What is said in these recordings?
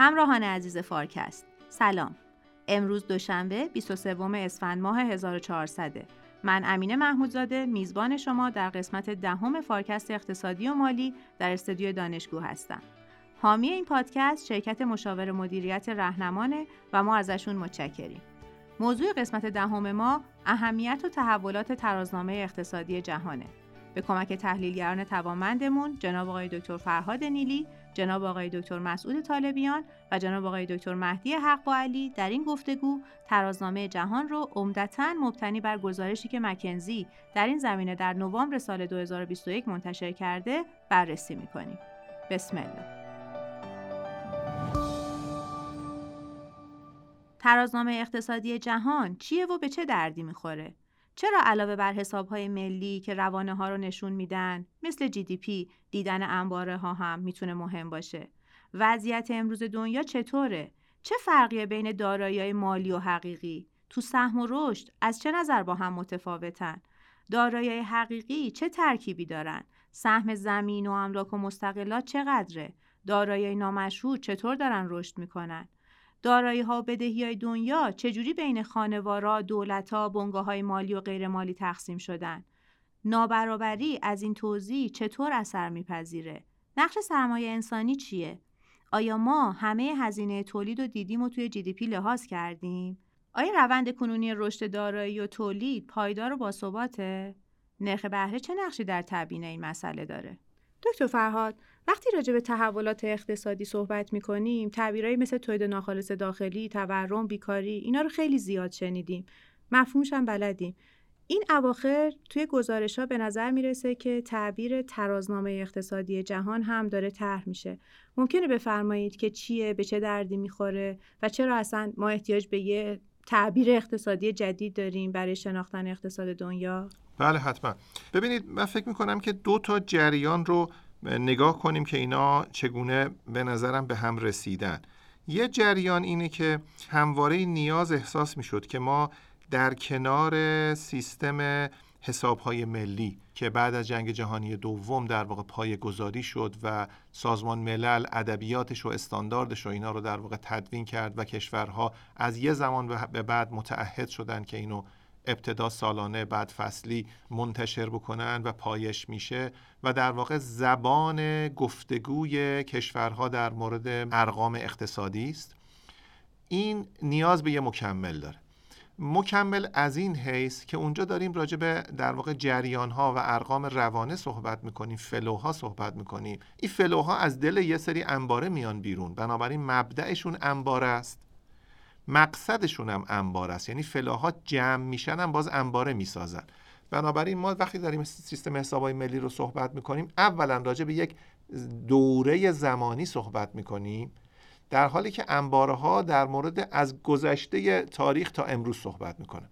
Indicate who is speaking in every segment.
Speaker 1: همراهان عزیز فارکست. سلام. امروز دوشنبه 23 اسفند ماه 1400 من امینه محمودزاده میزبان شما در قسمت دهم فارکست اقتصادی و مالی در استودیو دانشگو هستم. حامی این پادکست شرکت مشاور مدیریت رهنمانه و ما ازشون متشکریم. موضوع قسمت دهم ما اهمیت و تحولات ترازنامه اقتصادی جهانه. به کمک تحلیلگران توانمندمون جناب آقای دکتر فرهاد نیلی جناب آقای دکتر مسعود طالبیان و جناب آقای دکتر مهدی حق با علی در این گفتگو ترازنامه جهان رو عمدتا مبتنی بر گزارشی که مکنزی در این زمینه در نوامبر سال 2021 منتشر کرده بررسی می‌کنیم. بسم الله. ترازنامه اقتصادی جهان چیه و به چه دردی می‌خوره؟ چرا علاوه بر حسابهای ملی که روانه ها رو نشون میدن مثل جی دی پی دیدن انباره ها هم می‌تونه مهم باشه؟ وضعیت امروز دنیا چطوره؟ چه فرقی بین دارایی مالی و حقیقی؟ تو سهم و رشد از چه نظر با هم متفاوتن؟ دارایی حقیقی چه ترکیبی دارن؟ سهم زمین و املاک و مستقلات چقدره؟ دارایی نامشروع چطور دارن رشد می‌کنن؟ دارایی ها و بدهی های دنیا چجوری بین خانوارا، دولت ها، بنگاه های مالی و غیر مالی تقسیم شدن؟ نابرابری از این توضیح چطور اثر میپذیره؟ نقش سرمایه انسانی چیه؟ آیا ما همه هزینه تولید و دیدیم و توی جی دی پی لحاظ کردیم؟ آیا روند کنونی رشد دارایی و تولید پایدار و باثباته؟ نرخ بهره چه نقشی در تبیین این مسئله داره؟ دکتر فرهاد وقتی راجع به تحولات اقتصادی صحبت می‌کنیم تعبیرهایی مثل تولید ناخالص داخلی تورم بیکاری اینا رو خیلی زیاد شنیدیم. مفهومش هم بلدیم. این اواخر توی گزارش ها به نظر می‌رسه که تعبیر ترازنامه اقتصادی جهان هم داره طرح میشه. ممکنه بفرمایید که چیه به چه دردی می‌خوره و چرا اصلا ما احتیاج به یه تعبیر اقتصادی جدید داریم برای شناختن اقتصاد دنیا؟
Speaker 2: بله حتما. ببینید من فکر می‌کنم که دو تا جریان رو نگاه کنیم که اینا چگونه به نظرم به هم رسیدن. یه جریان اینه که همواره نیاز احساس می‌شد که ما در کنار سیستم حسابهای ملی که بعد از جنگ جهانی دوم در واقع پای گذاری شد و سازمان ملل ادبیاتش و استانداردش و اینا رو در واقع تدوین کرد و کشورها از یه زمان به بعد متعهد شدن که اینو ابتدا سالانه بعد فصلی منتشر بکنن و پایش میشه و در واقع زبان گفتگوی کشورها در مورد ارقام اقتصادی است. این نیاز به یه مکمل داره. مکمل از این حیث که اونجا داریم راجع به در واقع جریان ها و ارقام روانه صحبت می‌کنیم فلوها صحبت می‌کنیم. این فلوها از دل یه سری انباره میان بیرون. بنابراین مبدعشون انباره است. مقصدشون هم انبار است. یعنی فلاحات جمع میشن هم باز انباره می‌سازن. بنابراین ما وقتی داریم سیستم حسابهای ملی رو صحبت می‌کنیم اولا راجع به یک دوره زمانی صحبت می‌کنیم در حالی که انباره ها در مورد از گذشته تاریخ تا امروز صحبت می‌کنه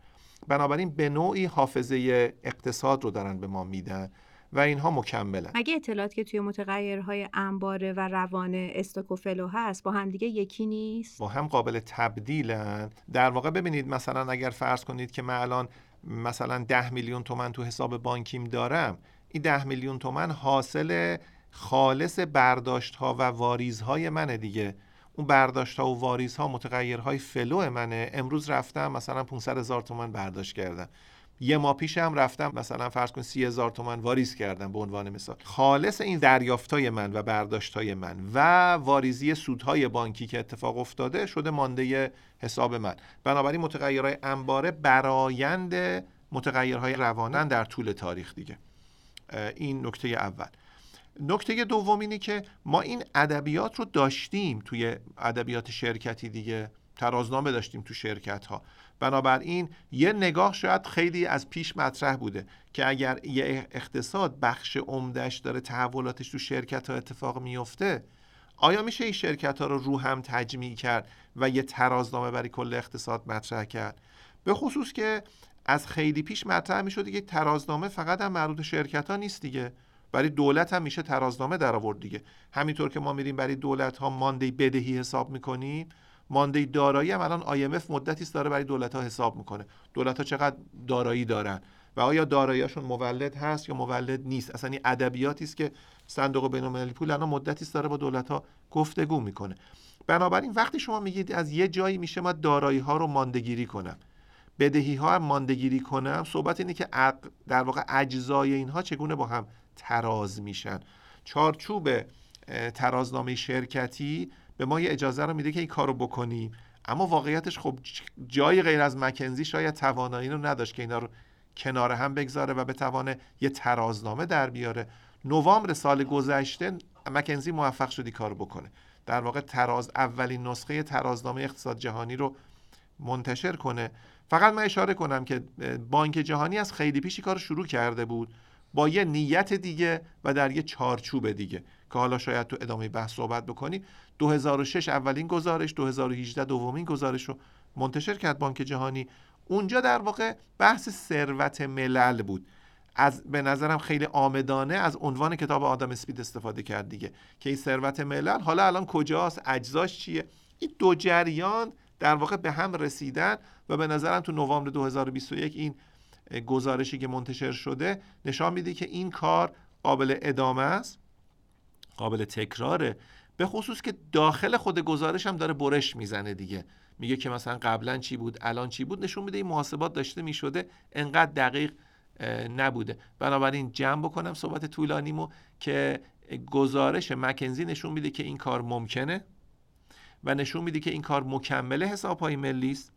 Speaker 2: بنابراین به نوعی حافظه اقتصاد رو دارن به ما میدن. و اینها مکملن.
Speaker 1: اگه اطلاعات که توی متغیرهای انباره و روانه استوک و فلو هست با هم دیگه یکی نیست؟
Speaker 2: با هم قابل تبدیلن. در واقع ببینید مثلا اگر فرض کنید که من الان مثلا ده میلیون تومن تو حساب بانکیم دارم این ده میلیون تومن حاصل خالص برداشت ها و واریز های منه دیگه. اون برداشت ها و واریز ها متغیرهای flow منه. امروز رفتم مثلا 500 هزار تومن برداشت کردم. یه ماه پیش هم رفتم مثلا فرض کن سی هزار تومن واریز کردم به عنوان مثال. خالص این دریافتای من و برداشتای من و واریزی سودهای بانکی که اتفاق افتاده شده مانده حساب من. بنابراین متغیرهای انباره برایند متغیرهای روانن در طول تاریخ دیگه. این نکته اول. نکته دوم اینه که ما این ادبیات رو داشتیم توی ادبیات شرکتی دیگه. ترازنامه داشتیم تو شرکت ها بنابراین یه نگاه شاید خیلی از پیش مطرح بوده که اگر یه اقتصاد بخش عمدهش داره تحولاتش تو شرکت ها اتفاق میفته آیا میشه این شرکت ها رو رو هم تجمیع کرد و یه ترازنامه برای کل اقتصاد مطرح کرد؟ به خصوص که از خیلی پیش مطرح می‌شد که ترازنامه فقط هم مربوط شرکت ها نیست دیگه. برای دولت هم میشه ترازنامه در آورد دیگه. همینطور که ما میریم برای دولت ها مانده بدهی حساب می‌کنیم مانده دارایی هم الان IMF مدتی است داره برای دولت ها حساب می‌کنه. دولت ها چقدر دارایی دارن و آیا داراییشون مولد هست یا مولد نیست؟ اصلا این ادبیاتی است که صندوق بین المللی پول الان مدتی است داره با دولت ها گفتگو می‌کنه. بنابراین وقتی شما میگید از یه جایی میشه ما دارایی ها رو ماندگیری کنم بدهی ها هم ماندگیری کنم صحبت اینه که در واقع اجزای اینها چگونه با هم تراز میشن؟ چارچوب ترازنامه شرکتی به ما یه اجازه رو میده که این کارو بکنیم. اما واقعیتش خب جای غیر از مکنزی شاید توانایی رو نداشت که اینا رو کنار هم بگذاره و بتوانه یه ترازنامه در بیاره. نوامبر سال گذشته مکنزی موفق شدی کار بکنه. در واقع تراز اولین نسخه ترازنامه اقتصاد جهانی رو منتشر کنه. فقط من اشاره کنم که بانک جهانی از خیلی پیشی کار شروع کرده بود. با یه نیت دیگه و در یه چارچوب دیگه. که حالا شاید تو ادامه بحث صحبت بکنیم 2006 اولین گزارش 2018 دومین گزارش رو منتشر کرد بانک جهانی. اونجا در واقع بحث ثروت ملل بود. از به نظرم خیلی آمدانه از عنوان کتاب آدم اسپید استفاده کرد دیگه. که این ثروت ملل حالا الان کجاست اجزاش چیه؟ این دو جریان در واقع به هم رسیدن و به نظرم تو نوامبر 2021 این گزارشی که منتشر شده نشان میده که این کار قابل ادامه است قابل تکراره به خصوص که داخل خود گزارش هم داره برش می‌زنه دیگه. میگه که مثلا قبلا چی بود الان چی بود؟ نشون میده این محاسبات داشته می‌شده انقدر دقیق نبوده. بنابراین جمع بکنم صحبت طولانیمو که گزارش مکنزی نشون میده که این کار ممکنه و نشون میده که این کار مکمل حساب های ملی است.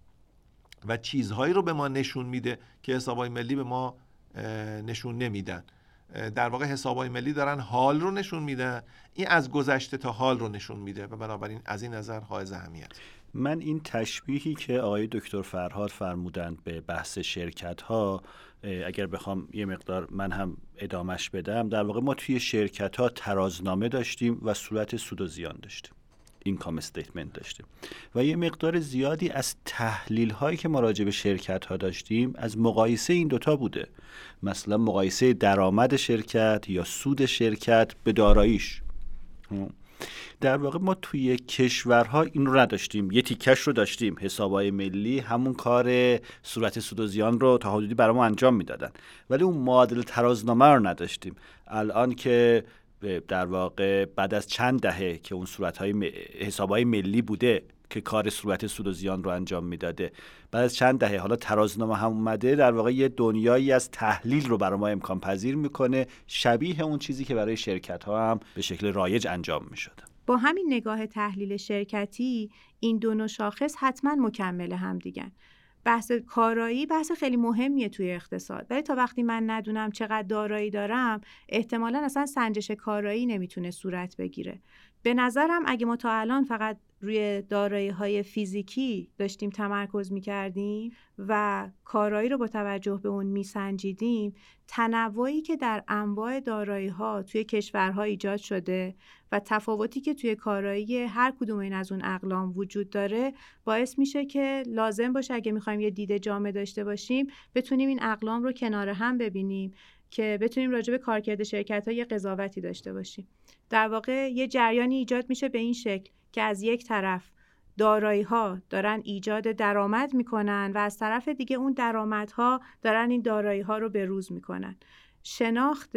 Speaker 2: و چیزهایی رو به ما نشون میده که حساب های ملی به ما نشون نمیدن. در واقع حساب های ملی دارن حال رو نشون میدن. این از گذشته تا حال رو نشون میده و بنابراین از این نظر حائز اهمیت.
Speaker 3: من این تشبیهی که آقای دکتر فرهاد فرمودند به بحث شرکت ها اگر بخوام یه مقدار من هم ادامش بدم در واقع ما توی شرکت ها ترازنامه داشتیم و صورت سود و زیان داشتیم. اینکام استیتمنت داشتیم. و یه مقدار زیادی از تحلیل هایی که ما راجع به شرکت ها داشتیم از مقایسه این دوتا بوده. مثلا مقایسه درآمد شرکت یا سود شرکت به داراییش. در واقع ما توی کشورها این رو نداشتیم. یه تیکش رو داشتیم. حسابای ملی همون کار صورت سود و زیان رو تا حدودی برای ما انجام می‌دادن. ولی اون معادل ترازنامه رو نداشتیم. الان که در واقع بعد از چند دهه که اون صورتهای حسابهای ملی بوده که کار صورت سود و زیان رو انجام می‌داده. بعد از چند دهه حالا ترازنامه هم اومده در واقع یه دنیایی از تحلیل رو برای ما امکان پذیر می‌کنه شبیه اون چیزی که برای شرکت ها هم به شکل رایج انجام می‌شده
Speaker 1: با همین نگاه تحلیل شرکتی این دو نوع شاخص حتما مکمل هم دیگن بحث کارایی بحث خیلی مهمیه توی اقتصاد. ولی تا وقتی من ندونم چقدر دارایی دارم احتمالا اصلا سنجش کارایی نمی‌تونه صورت بگیره. به نظرم اگه ما تا الان فقط روی دارایی های فیزیکی داشتیم تمرکز می کردیم و کارایی رو با توجه به اون می سنجیدیم تنوعی که در انواع دارایی ها توی کشورها ایجاد شده و تفاوتی که توی کارایی هر کدوم این از اون اقلام وجود داره باعث میشه که لازم باشه اگه می‌خوایم یه دید جامع داشته باشیم بتونیم این اقلام رو کنار هم ببینیم. که بتونیم راجع به کارکرد شرکت ها یه قضاوتی داشته باشیم. در واقع یه جریانی ایجاد میشه به این شکل که از یک طرف دارایی ها دارن ایجاد درآمد می‌کنن و از طرف دیگه اون درآمدها دارن این دارایی ها رو به روز می‌کنن. شناخت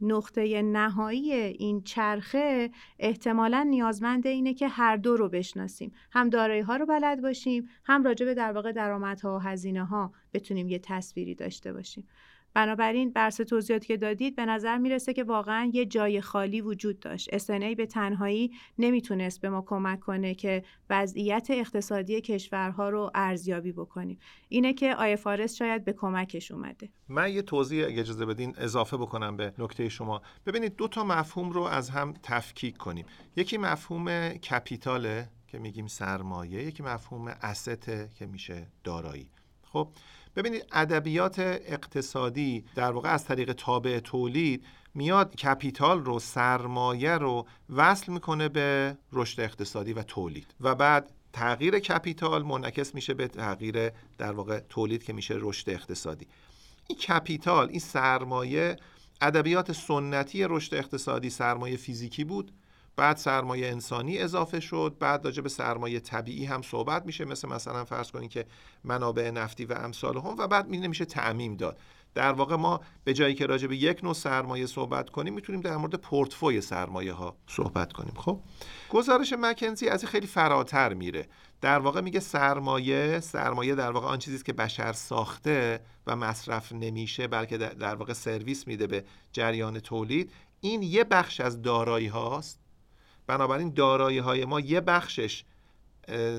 Speaker 1: نقطه نهایی این چرخه احتمالا نیازمند اینه که هر دو رو بشناسیم. هم دارایی ها رو بلد باشیم هم راجع به در واقع درآمدها و هزینه ها بتونیم یه تصویری داشته باشیم. بنابراین برس توضیحاتی که دادید به نظر می‌رسه که واقعا یه جای خالی وجود داشت. اسنی به تنهایی نمی‌تونست به ما کمک کنه که وضعیت اقتصادی کشورها رو ارزیابی بکنیم. اینه که فارس شاید به کمکش اومده.
Speaker 2: من یه توضیح اگه اجازه بدین اضافه بکنم به نکته شما. ببینید دو تا مفهوم رو از هم تفکیک کنیم. یکی مفهوم کپیتاله که میگیم سرمایه یکی مفهوم استه که میشه دارایی. خب ببینید ادبیات اقتصادی در واقع از طریق تابع تولید میاد capital رو سرمایه رو وصل می‌کنه به رشد اقتصادی و تولید و بعد تغییر capital منعکس میشه به تغییر در واقع تولید که میشه رشد اقتصادی. این capital این سرمایه ادبیات سنتی رشد اقتصادی سرمایه فیزیکی بود. بعد سرمایه انسانی اضافه شد بعد راجع به سرمایه طبیعی هم صحبت میشه مثل مثلا فرض کنید که منابع نفتی و امثال هم و بعد می نمیشه تعمیم داد. در واقع ما به جایی که راجع به یک نوع سرمایه صحبت کنیم می‌تونیم در مورد پورتفوی سرمایه ها صحبت کنیم. خب گزارش مکنزی از خیلی فراتر میره. در واقع میگه سرمایه سرمایه در واقع آن چیزی است که بشر ساخته و مصرف نمیشه بلکه در واقع سرویس میده به جریان تولید. این یه بخش از دارایی هاست. بنابراین دارایی های ما یه بخشش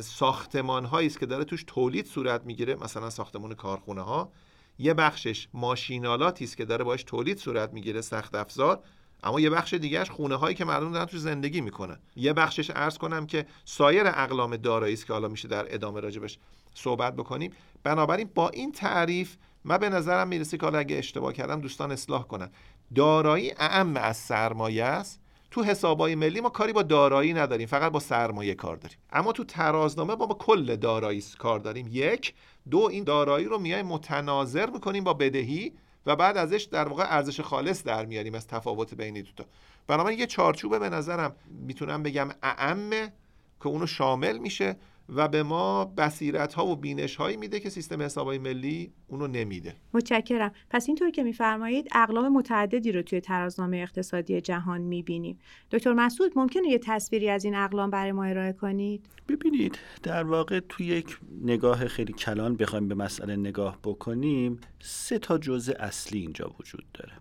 Speaker 2: ساختمان هایی است که داره توش تولید صورت می‌گیره مثلا ساختمان کارخونه ها یه بخشش ماشینالاتی است که داره باش تولید صورت می‌گیره سخت افزار. اما یه بخش دیگهش خونه هایی که مردم دارن توش زندگی می‌کنن. یه بخشش عرض کنم که سایر اقلام دارایی است که حالا میشه در ادامه راجبش صحبت بکنیم. بنابراین با این تعریف من به نظرم می‌رسه که حالا اگه اشتباه کردم دوستان اصلاح کنن. دارایی اعم از سرمایه است. تو حسابای ملی ما کاری با دارایی نداریم فقط با سرمایه کار داریم. اما تو ترازنامه با, با کل دارایی کار داریم. یک دو این دارایی رو میایم متناظر می‌کنیم با بدهی و بعد ازش در واقع ارزش خالص در میاریم از تفاوت بین دو تا. بنابراین یه چارچوبه به نظرم می‌تونم بگم اعمه که اونو شامل میشه. و به ما بصیرت ها و بینش هایی میده که سیستم حسابهای ملی اونو نمیده.
Speaker 1: متشکرم. پس اینطور که میفرمایید اقلام متعددی رو توی ترازنامه اقتصادی جهان می‌بینیم. دکتر مسعود ممکنه یه تصویری از این اقلام برای ما ارائه کنید؟
Speaker 3: ببینید در واقع توی یک نگاه خیلی کلان بخوایم به مسئله نگاه بکنیم سه تا جزء اصلی اینجا وجود داره.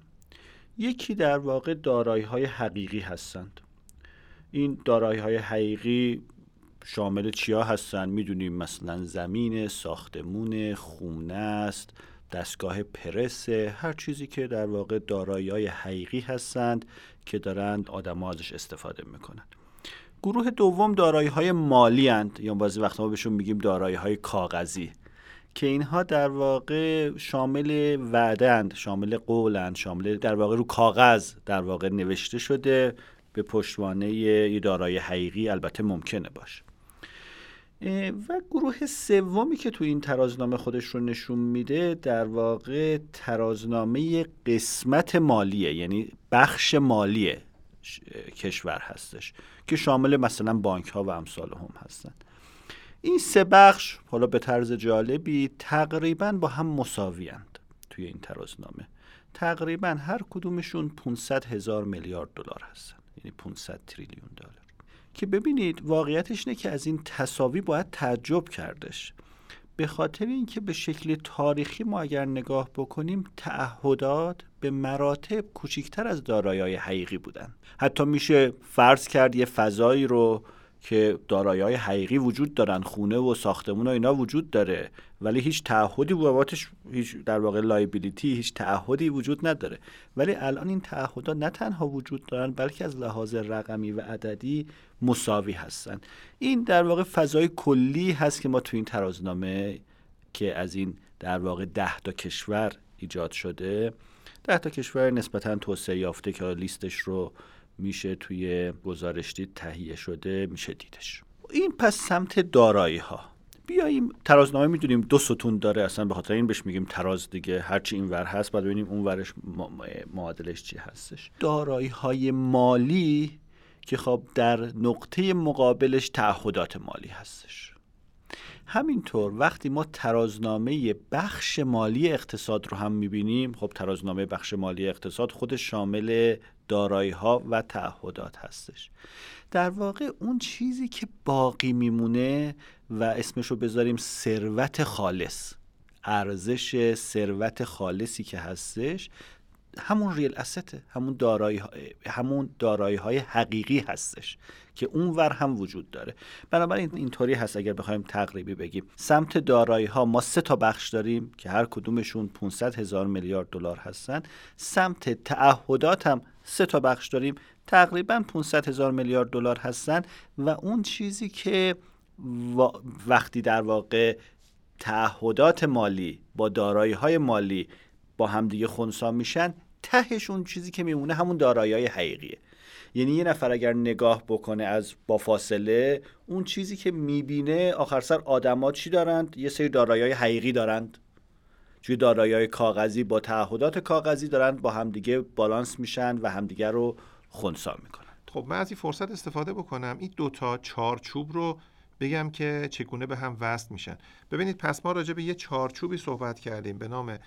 Speaker 3: یکی در واقع دارایی های حقیقی هستند. این دارایی های حقیقی شامل چیا هستن؟ می‌دونیم مثلا زمین ساختمون خونه است دستگاه پرسه هر چیزی که در واقع دارایی های حقیقی هستند که دارند آدم ازش استفاده می‌کنند. گروه دوم دارایی های مالی هند یا بعضی وقتا ما بهشون میگیم دارایی های کاغذی. که اینها در واقع شامل وعدند شامل قولند شامل در واقع رو کاغذ در واقع نوشته شده. به پشتوانه یه دارایی حقیقی البته ممکنه باشه. و گروه سومی که تو این ترازنامه خودش رو نشون میده در واقع ترازنامه قسمت مالیه یعنی بخش مالی کشور هستش که شامل مثلا بانک ها و امثال هم هستن. این سه بخش حالا به طرز جالبی تقریبا با هم مساویند توی این ترازنامه. تقریبا هر کدومشون 500 هزار میلیارد دلار هستن یعنی 500 تریلیون دلار. که ببینید واقعیتش اینه که از این تصاوی باید تعجب کردش. به خاطر اینکه به شکل تاریخی ما اگر نگاه بکنیم تعهدات به مراتب کوچکتر از دارایی حقیقی بودن حتی میشه فرض کرد یه فضایی رو که دارایی حقیقی وجود دارن خونه و ساختمون و اینا وجود داره. ولی هیچ تعهدی بابتش هیچ در واقع لایبیلیتی هیچ تعهدی وجود نداره. ولی الان این تعهدات نه تنها وجود دارن بلکه از لحاظ رقمی و عددی مساوی هستن. این در واقع فضای کلی هست که ما تو این ترازنامه که از این در واقع ده تا کشور ایجاد شده ده تا کشور نسبتا توسعه یافته که لیستش رو میشه توی گزارش دید تهیه شده میشه دیدش. این پس سمت دارایی ها بیاییم ترازنامه می‌دونیم دو ستون داره اصلا به خاطر این بهش میگیم تراز دیگه. هرچی این ور هست بعد ببینیم اون ورش معادلش چی هستش. دارایی های مالی که خب در نقطه مقابلش تعهدات مالی هستش. همینطور وقتی ما ترازنامه بخش مالی اقتصاد رو هم می‌بینیم خب ترازنامه بخش مالی اقتصاد خودش شامل دارایی ها و تعهدات هستش. در واقع اون چیزی که باقی میمونه و اسمش رو بذاریم ثروت خالص. ارزش ثروت خالصی که هستش همون ریل استه همون دارایی همون دارایی های حقیقی هستش که اون ور هم وجود داره. بنابراین اینطوری هست اگر بخوایم تقریبی بگیم. سمت دارایی ها ما سه تا بخش داریم که هر کدومشون 500 هزار میلیارد دلار هستن. سمت تعهدات هم سه تا بخش داریم. تقریبا 500 هزار میلیارد دلار هستن و اون چیزی که وقتی در واقع تعهدات مالی با دارایی های مالی با همدیگه خونسا میشن تهش اون چیزی که میمونه همون دارایی های حقیقیه. یعنی یه نفر اگر نگاه بکنه از با فاصله اون چیزی که می‌بینه آخر سر آدما چی دارند؟ یه سری دارایی های حقیقی دارند. چون دارایی های کاغذی با تعهدات کاغذی دارند با همدیگه بالانس میشن و همدیگه رو خونسا می‌کنن.
Speaker 2: خب من از این فرصت استفاده بکنم. این دوتا چارچوب رو بگم که چگونه به هم وصل میشن. ببینید پس ما راجع به یه چارچوبی صحبت کردیم به نام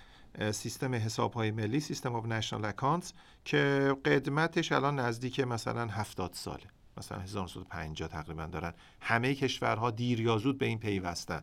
Speaker 2: سیستم حساب های ملی System of National Accounts که قدمتش الان نزدیک مثلا 70 ساله. مثلا 1950 تقریبا دارن. همه کشورها دیر به این پیوستن.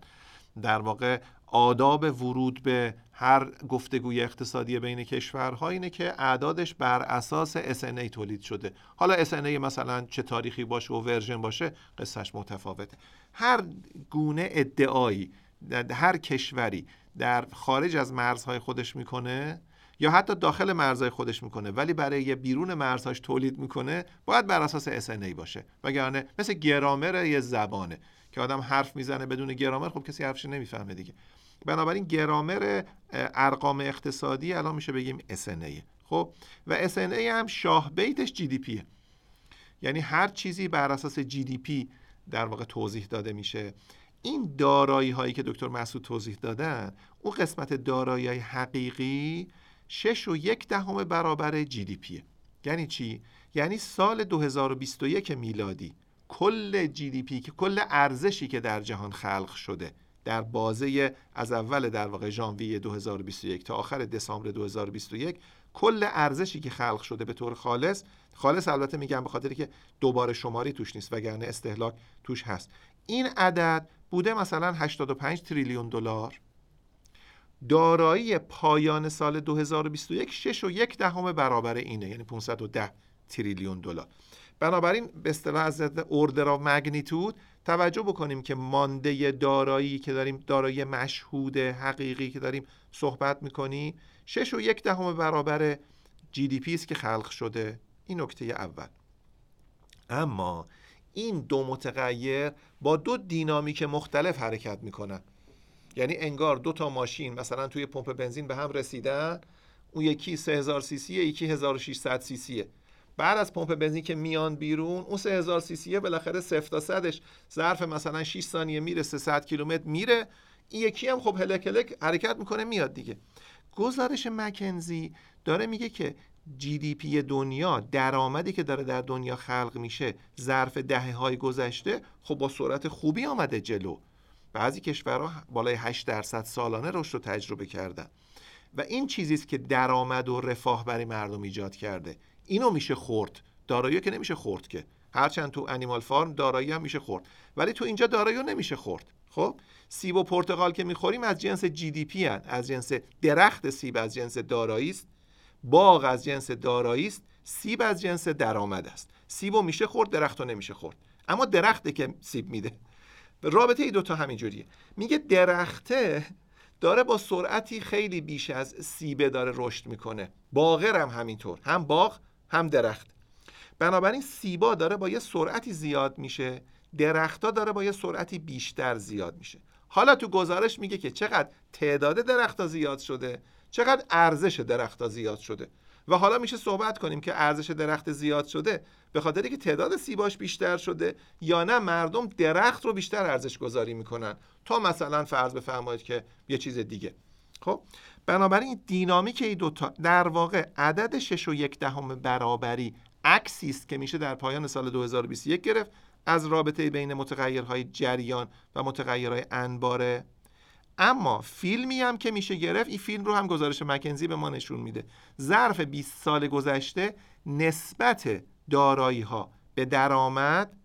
Speaker 2: در واقع آداب ورود به هر گفتگوی اقتصادی بین کشورها اینه که اعدادش بر اساس SNA تولید شده. حالا SNA مثلا چه تاریخی باشه و ورژن باشه قصهش متفاوته. هر گونه ادعایی در هر کشوری در خارج از مرزهای خودش می‌کنه یا حتی داخل مرزهای خودش می‌کنه ولی برای یه بیرون مرزهاش تولید می‌کنه باید بر اساس SNA باشه. وگرنه مثل گرامر یه زبانه. که آدم حرف می‌زنه بدون گرامر خب کسی حرفش نمی‌فهمه دیگه. بنابراین گرامر ارقام اقتصادی الان میشه بگیم SNA خب و SNA هم شاه بیتش پیه یعنی هر چیزی بر اساس پی در واقع توضیح داده میشه. این دارایی هایی که دکتر مسعود توضیح دادن اون قسمت دارایی های حقیقی شش و یک دهم برابر جی دی پیه یعنی چی؟ یعنی سال 2021 میلادی کل جی دی پی که کل ارزشی که در جهان خلق شده در بازه از اول در واقع ژانویه 2021 تا آخر دسامبر 2021 کل ارزشی که خلق شده به طور خالص خالص البته میگم به خاطر که دوباره شماری توش نیست وگرنه استهلاک توش هست. این عدد بوده مثلا 85 تریلیون دلار. دارایی پایان سال 2021 6 و یک دهم برابر اینه یعنی 510 تریلیون دلار. بنابراین به اصطلاح از order of magnitude توجه بکنیم که مانده دارایی که داریم دارایی مشهود حقیقی که داریم صحبت می‌کنیم شش و یک دهم برابر GDP است که خلق شده. این نکته اول. اما این دو متغیر با دو دینامیک مختلف حرکت می‌کنن. یعنی انگار دو تا ماشین مثلا توی پمپ بنزین به هم رسیدن اون یکی 3000 سی سی یکی 1600 سی سیه بعد از پمپ بنزین که میان بیرون اون 3000 سی سیه بالاخره 0 تا 100 ظرف مثلا 6 ثانیه میره 300 کیلومتر میره. این یکی هم خب هلک هلک حرکت می‌کنه میاد دیگه. گزارش مکنزی داره میگه که جی دی پی دنیا درآمدی که داره در دنیا خلق میشه ظرف دهه های گذشته خب با سرعت خوبی آمده جلو. بعضی کشورها بالای 8 درصد سالانه رشد رو تجربه کردن. و این چیزی است که درآمد و رفاه برای مردم ایجاد کرده. اینو میشه خورد. دارایی که نمیشه خورد که. هرچند تو انیمال فارم دارایی هم میشه خورد. ولی تو اینجا دارایی نمیشه خورد. خب؟ سیب و پرتقال که می‌خوریم از جنس جی دی پی هن. از جنس درخت سیب از جنس دارایی است. باغ از جنس دارایی است. سیب از جنس درآمد است. سیبو میشه خورد درختو نمیشه خورد. اما درخته که سیب میده. رابطه ای دوتا همینجوریه میگه درخته داره با سرعتی خیلی بیش از سیبه داره رشد می‌کنه. باغر هم همینطور. هم باغ هم درخت. بنابراین سیبا داره با یه سرعتی زیاد میشه درختها داره با یه سرعتی بیشتر زیاد میشه. حالا تو گزارش میگه که چقدر تعداد درختها زیاد شده چقدر ارزش درختها زیاد شده. و حالا میشه صحبت کنیم که ارزش درخت زیاد شده به خاطری که تعداد سیباش بیشتر شده یا نه مردم درخت رو بیشتر ارزش گذاری می‌کنن. تا مثلا فرض بفرمایید که یه چیز دیگه. خب بنابراین دینامیک این دوتا در واقع عدد 6 و یک دهم برابری عکسی است که میشه در پایان سال 2021 گرفت از رابطه بین متغیرهای جریان و متغیرهای انباره اما فیلمی هم که میشه گرفت این فیلم رو هم گزارش مکنزی به ما نشون میده. ظرف 20 سال گذشته نسبت دارایی ها به درآمد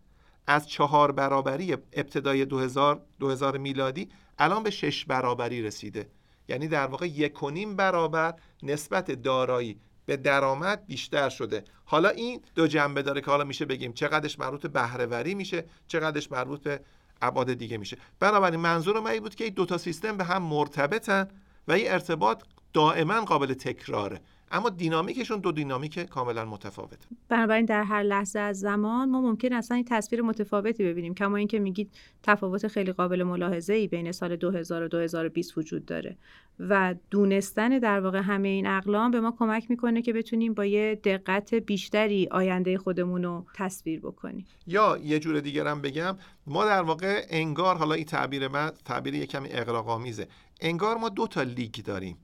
Speaker 2: از چهار برابری ابتدای 2000 2000 میلادی الان به شش برابری رسیده. یعنی در واقع یک و برابر نسبت دارایی به درآمد بیشتر شده. حالا این دو جنبه داره که حالا میشه بگیم چقدرش مربوط به بهرهوری میشه چقدرش مربوط به ابعاد دیگه میشه. بنابراین منظور من این بود که این دو تا سیستم به هم مرتبطن و این ارتباط دائما قابل تکراره. اما دینامیکشون دو دینامیک کاملا متفاوت.
Speaker 1: بنابراین در هر لحظه از زمان ما ممکن اصلا این تصویر متفاوتی ببینیم کما اینکه میگید تفاوت خیلی قابل ملاحظه ای بین سال 2000 و 2020 وجود داره و دونستن در واقع همه این اقلام به ما کمک می‌کنه که بتونیم با یه دقت بیشتری آینده خودمون رو تصویر بکنیم.
Speaker 2: یا یه جور دیگر هم بگم ما در واقع انگار حالا این تعبیر من تعبیر یه کمی اقراق‌آمیزه انگار ما دو تا لیگ داریم.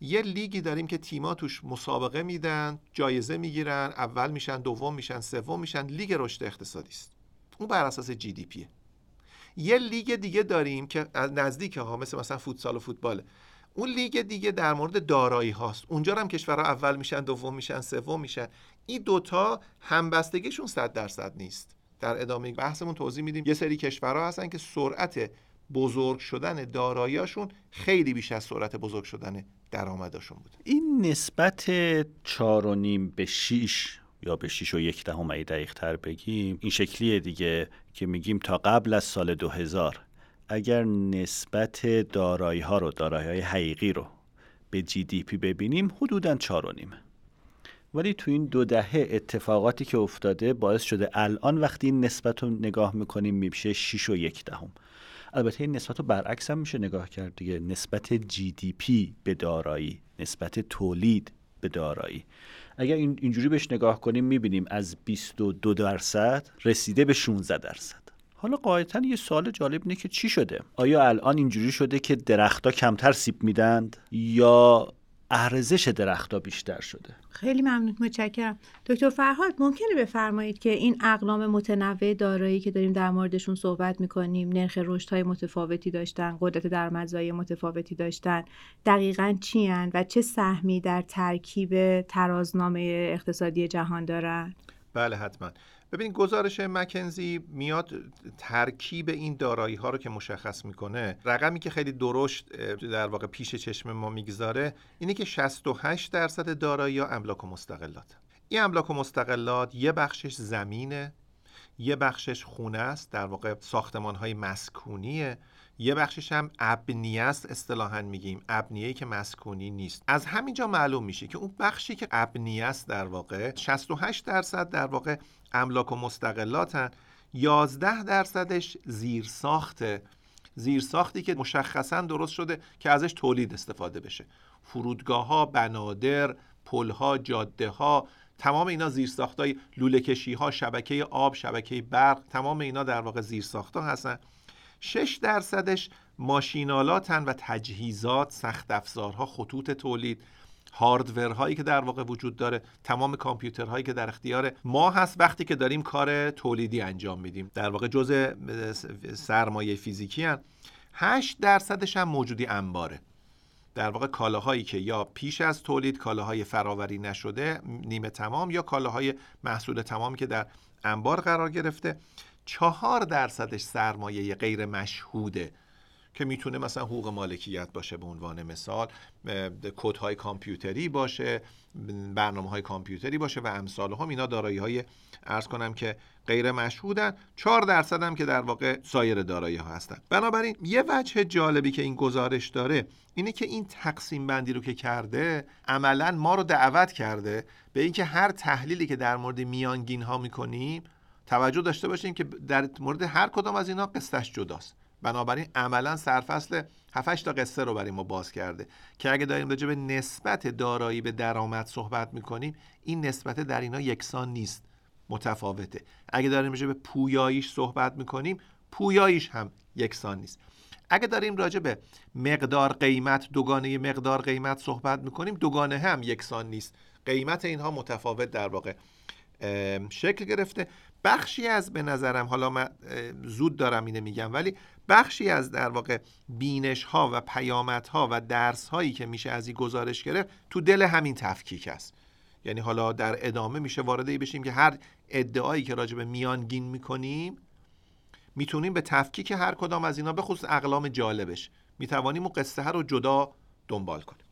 Speaker 2: یه لیگی داریم که تیما توش مسابقه میدن جایزه می‌گیرن اول میشن دوم میشن سوم میشن. لیگ رشد اقتصادی است. اون بر اساس GDP ه. یه لیگ دیگه داریم که نزدیک ها مثل مثلا فوتسال و فوتباله اون لیگ دیگه در مورد دارایی هاست. اونجا هم کشورها اول میشن دوم میشن سوم میشن. این دوتا همبستگیشون صد درصد نیست. در ادامه بحثمون توضیح میدیم. یه سری کشورها هستن که سرعت بزرگ شدن داراییاشون خیلی بیش از سرعت بزرگ شدن درآمدشون بود.
Speaker 3: این نسبت چار و نیم به 6 یا به 6 و یک دهم اگه دقیق تر بگیم این شکلیه دیگه که میگیم تا قبل از سال 2000 اگر نسبت دارایی ها رو دارایی های حقیقی رو به جی دی پی ببینیم حدودا چار و نیمه ولی تو این دو دهه اتفاقاتی که افتاده باعث شده الان وقتی این نسبت رو نگاه می‌کنیم میشه 6 و یک دهم. البته این نسبت رو برعکس هم میشه نگاه کرد دیگه. نسبت جی دی پی به دارایی نسبت تولید به دارایی. اگر این اینجوری بهش نگاه کنیم می‌بینیم از 22 درصد رسیده به 16 درصد. حالا قاعدتا یه سوال جالب اینه که چی شده؟ آیا الان اینجوری شده که درختها کمتر سیب میدند یا ارزش درختها بیشتر شده.
Speaker 1: خیلی ممنون متشکرم. دکتر فرهاد ممکنه بفرمایید که این اقلام متنوع دارایی که داریم در موردشون صحبت می‌کنیم نرخ رشدهای متفاوتی داشتن قدرت درآمدزایی متفاوتی داشتن دقیقا چی و چه سهمی در ترکیب ترازنامه اقتصادی جهان دارن؟
Speaker 2: بله حتما. ببینید گزارش مکنزی میاد ترکیب این دارایی ها رو که مشخص می‌کنه. رقمی که خیلی درشت در واقع پیش چشم ما می‌گذاره اینه که 68 درصد دارایی ها املاک و مستقلات. این املاک و مستقلات یه بخشش زمینه یه بخشش خونه است در واقع ساختمان های مسکونیه. یه بخشش هم ابنیه است اصطلاحا میگیم. ابنیه که مسکونی نیست. از همینجا معلوم میشه که اون بخشی که ابنیه است در واقع 68 درصد در واقع املاک و مستقلاتن. 11 درصدش زیر ساخته زیر ساختی که مشخصا درست شده که ازش تولید استفاده بشه. فرودگاه ها بنادر پل ها جاده ها تمام اینا زیر های لوله کشی ها شبکه آب شبکه برق تمام اینا در واقع زیر ها هستن. 6 درصدش ماشینالاتن و تجهیزات سخت افزارها خطوط تولید. هاردورهایی که در واقع وجود داره تمام کامپیوترهایی که در اختیار ما هست وقتی که داریم کار تولیدی انجام میدیم. در واقع جزء سرمایه فیزیکی هن. 8 درصدش هم موجودی انباره. در واقع کالاهایی که یا پیش از تولید کالاهای فراوری نشده نیمه تمام یا کالاهای محصول تمام که در انبار قرار گرفته. چهار درصدش سرمایه غیر مشهوده که می‌تونه مثلا حقوق مالکیت باشه به عنوان مثال کودهای کامپیوتری باشه برنامه های کامپیوتری باشه و امثال هم اینا دارایی های ارز کنم که غیر مشهودن. 4 درصد هم که در واقع سایر دارایی ها هستن. بنابراین یه وجه جالبی که این گزارش داره اینه که این تقسیم بندی رو که کرده عملا ما رو دعوت کرده به اینکه هر تحلیلی که در مورد میانگین ها می‌کنیم توجه داشته باشیم که در مورد هر کدام از اینا قصتش جداست. بنابراین عملا سرفصل 7 تا قصه رو برای ما باز کرده که اگه داریم راجع به نسبت دارایی به درآمد صحبت می‌کنیم این نسبت در اینا یکسان نیست متفاوته. اگه داریم راجع به پویاییش صحبت می‌کنیم پویاییش هم یکسان نیست. اگه داریم راجع به مقدار قیمت دوگانه مقدار قیمت صحبت می‌کنیم دوگانه هم یکسان نیست. قیمت اینها متفاوت در واقع شکل گرفته. بخشی از به نظرم حالا من زود دارم اینه میگم ولی بخشی از در واقع بینش ها و پیامت ها و درس هایی که میشه از این گزارش گرفت تو دل همین تفکیک است. یعنی حالا در ادامه میشه وارد بشیم که هر ادعایی که راجع به میانگین می‌کنیم می‌تونیم به تفکیک هر کدام از اینا به خصوص اقلام جالبش می‌توانیم اون قصه رو جدا دنبال کنیم.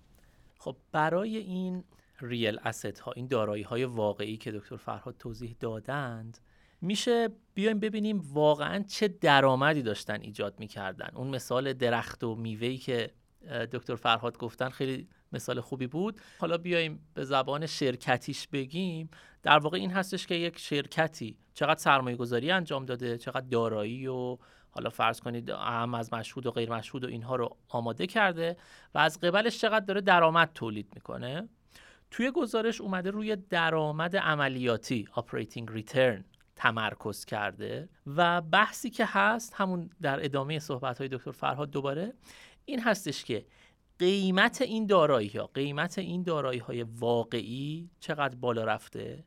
Speaker 4: خب برای این ریل اسست ها این دارایی های واقعی که دکتر فرهاد توضیح دادند میشه بیایم ببینیم واقعا چه درآمدی داشتن ایجاد می‌کردن. اون مثال درخت و میوهی که دکتر فرهاد گفتن خیلی مثال خوبی بود. حالا بیایم به زبان شرکتیش بگیم. در واقع این هستش که یک شرکتی چقدر سرمایه گذاری انجام داده چقدر دارایی و حالا فرض کنید اهم از مشهود و غیر مشهود و اینها رو آماده کرده و از قبلش چقدر داره درآمد تولید می‌کنه. توی گزارش اومده روی درآمد عملیاتی operating return. تمرکز کرده و بحثی که هست همون در ادامه صحبت های دکتر فرهاد دوباره این هستش که قیمت این دارایی ها قیمت این دارایی های واقعی چقدر بالا رفته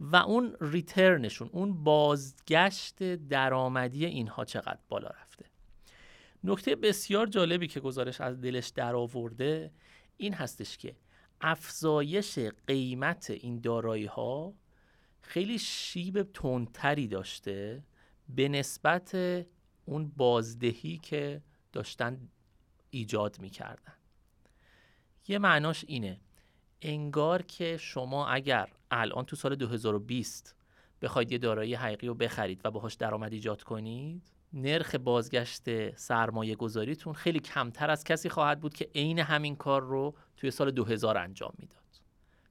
Speaker 4: و اون ریترنشون اون بازگشت درآمدی اینها چقدر بالا رفته. نکته بسیار جالبی که گزارش از دلش درآورده این هستش که افزایش قیمت این دارایی ها خیلی شیب تندتری داشته به نسبت اون بازدهی که داشتن ایجاد می‌کردن. یه معناش اینه. انگار که شما اگر الان تو سال 2020 بخواید یه دارایی حقیقی رو بخرید و باهاش درآمد ایجاد کنید نرخ بازگشت سرمایه گذاریتون خیلی کمتر از کسی خواهد بود که عین همین کار رو توی سال 2000 انجام می‌داد.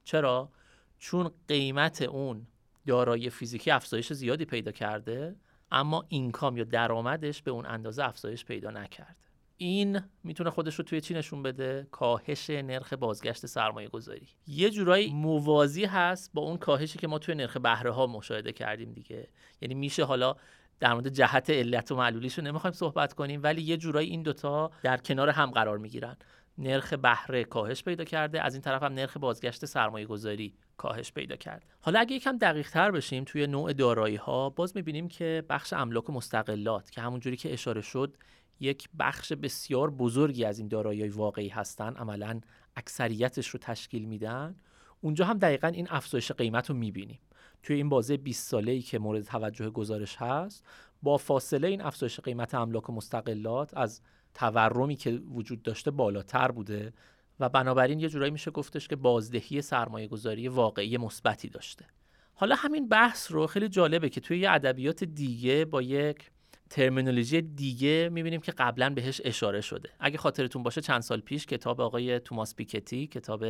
Speaker 4: چرا؟ چون قیمت اون دارایی فیزیکی افزایش زیادی پیدا کرده اما اینکام یا درآمدش به اون اندازه افزایش پیدا نکرده این می‌تونه خودش رو توی چی نشون بده؟ کاهش نرخ بازگشت سرمایه گذاری یه جورایی موازی هست با اون کاهشی که ما توی نرخ بهره ها مشاهده کردیم دیگه. یعنی میشه حالا در مورد جهت علت و معلولیش رو نمی‌خوایم صحبت کنیم ولی یه جورایی این دوتا در کنار هم قرار می‌گیرن. نرخ بهره کاهش پیدا کرده از این طرف هم نرخ بازگشت سرمایه گذاری کاهش پیدا کرد حالا اگه یکم دقیق تر بشیم توی نوع دارایی ها باز می‌بینیم که بخش املاک و مستقلات که همونجوری که اشاره شد یک بخش بسیار بزرگی از این دارایی واقعی هستن عملا اکثریتش رو تشکیل میدن. اونجا هم دقیقا این افزایش قیمت رو می‌بینیم. توی این بازه 20 ساله ای که مورد توجه گزارش هست با فاصله این افزایش قیمت املاک و مستقلات از تورمی که وجود داشته بالاتر بوده و بنابراین یه جورایی میشه گفتش که بازدهی سرمایه گذاری واقعی مثبتی داشته. حالا همین بحث رو خیلی جالبه که توی یه ادبیات دیگه با یک ترمینولوژی دیگه می‌بینیم که قبلا بهش اشاره شده. اگه خاطرتون باشه چند سال پیش کتاب آقای توماس پیکتی کتاب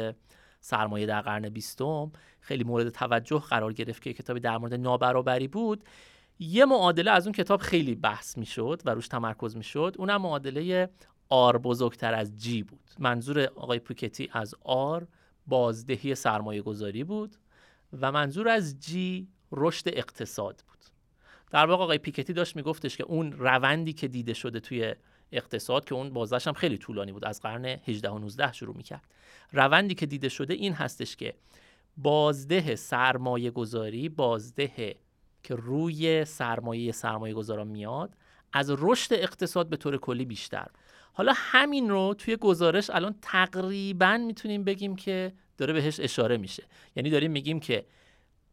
Speaker 4: سرمایه در قرن بیستم خیلی مورد توجه قرار گرفت که کتابی در مورد نابرابری بود. یه معادله از اون کتاب خیلی بحث می‌شد و روش تمرکز می‌شد. اونم معادله آر بزرگتر از جی بود. منظور آقای پوکتی از آر بازدهی سرمایه گذاری بود و منظور از جی رشد اقتصاد بود. در واقع آقای پیکتی داشت میگفتش که اون روندی که دیده شده توی اقتصاد که اون بازدهش هم خیلی طولانی بود از قرن 18 و 19 شروع می‌کرد. روندی که دیده شده این هستش که بازده سرمایه گذاری بازده که روی سرمایه سرمایه گذاران میاد از رشد اقتصاد به طور کلی بیشتر. حالا همین رو توی گزارش الان تقریبا می‌تونیم بگیم که داره بهش اشاره میشه. یعنی داریم میگیم که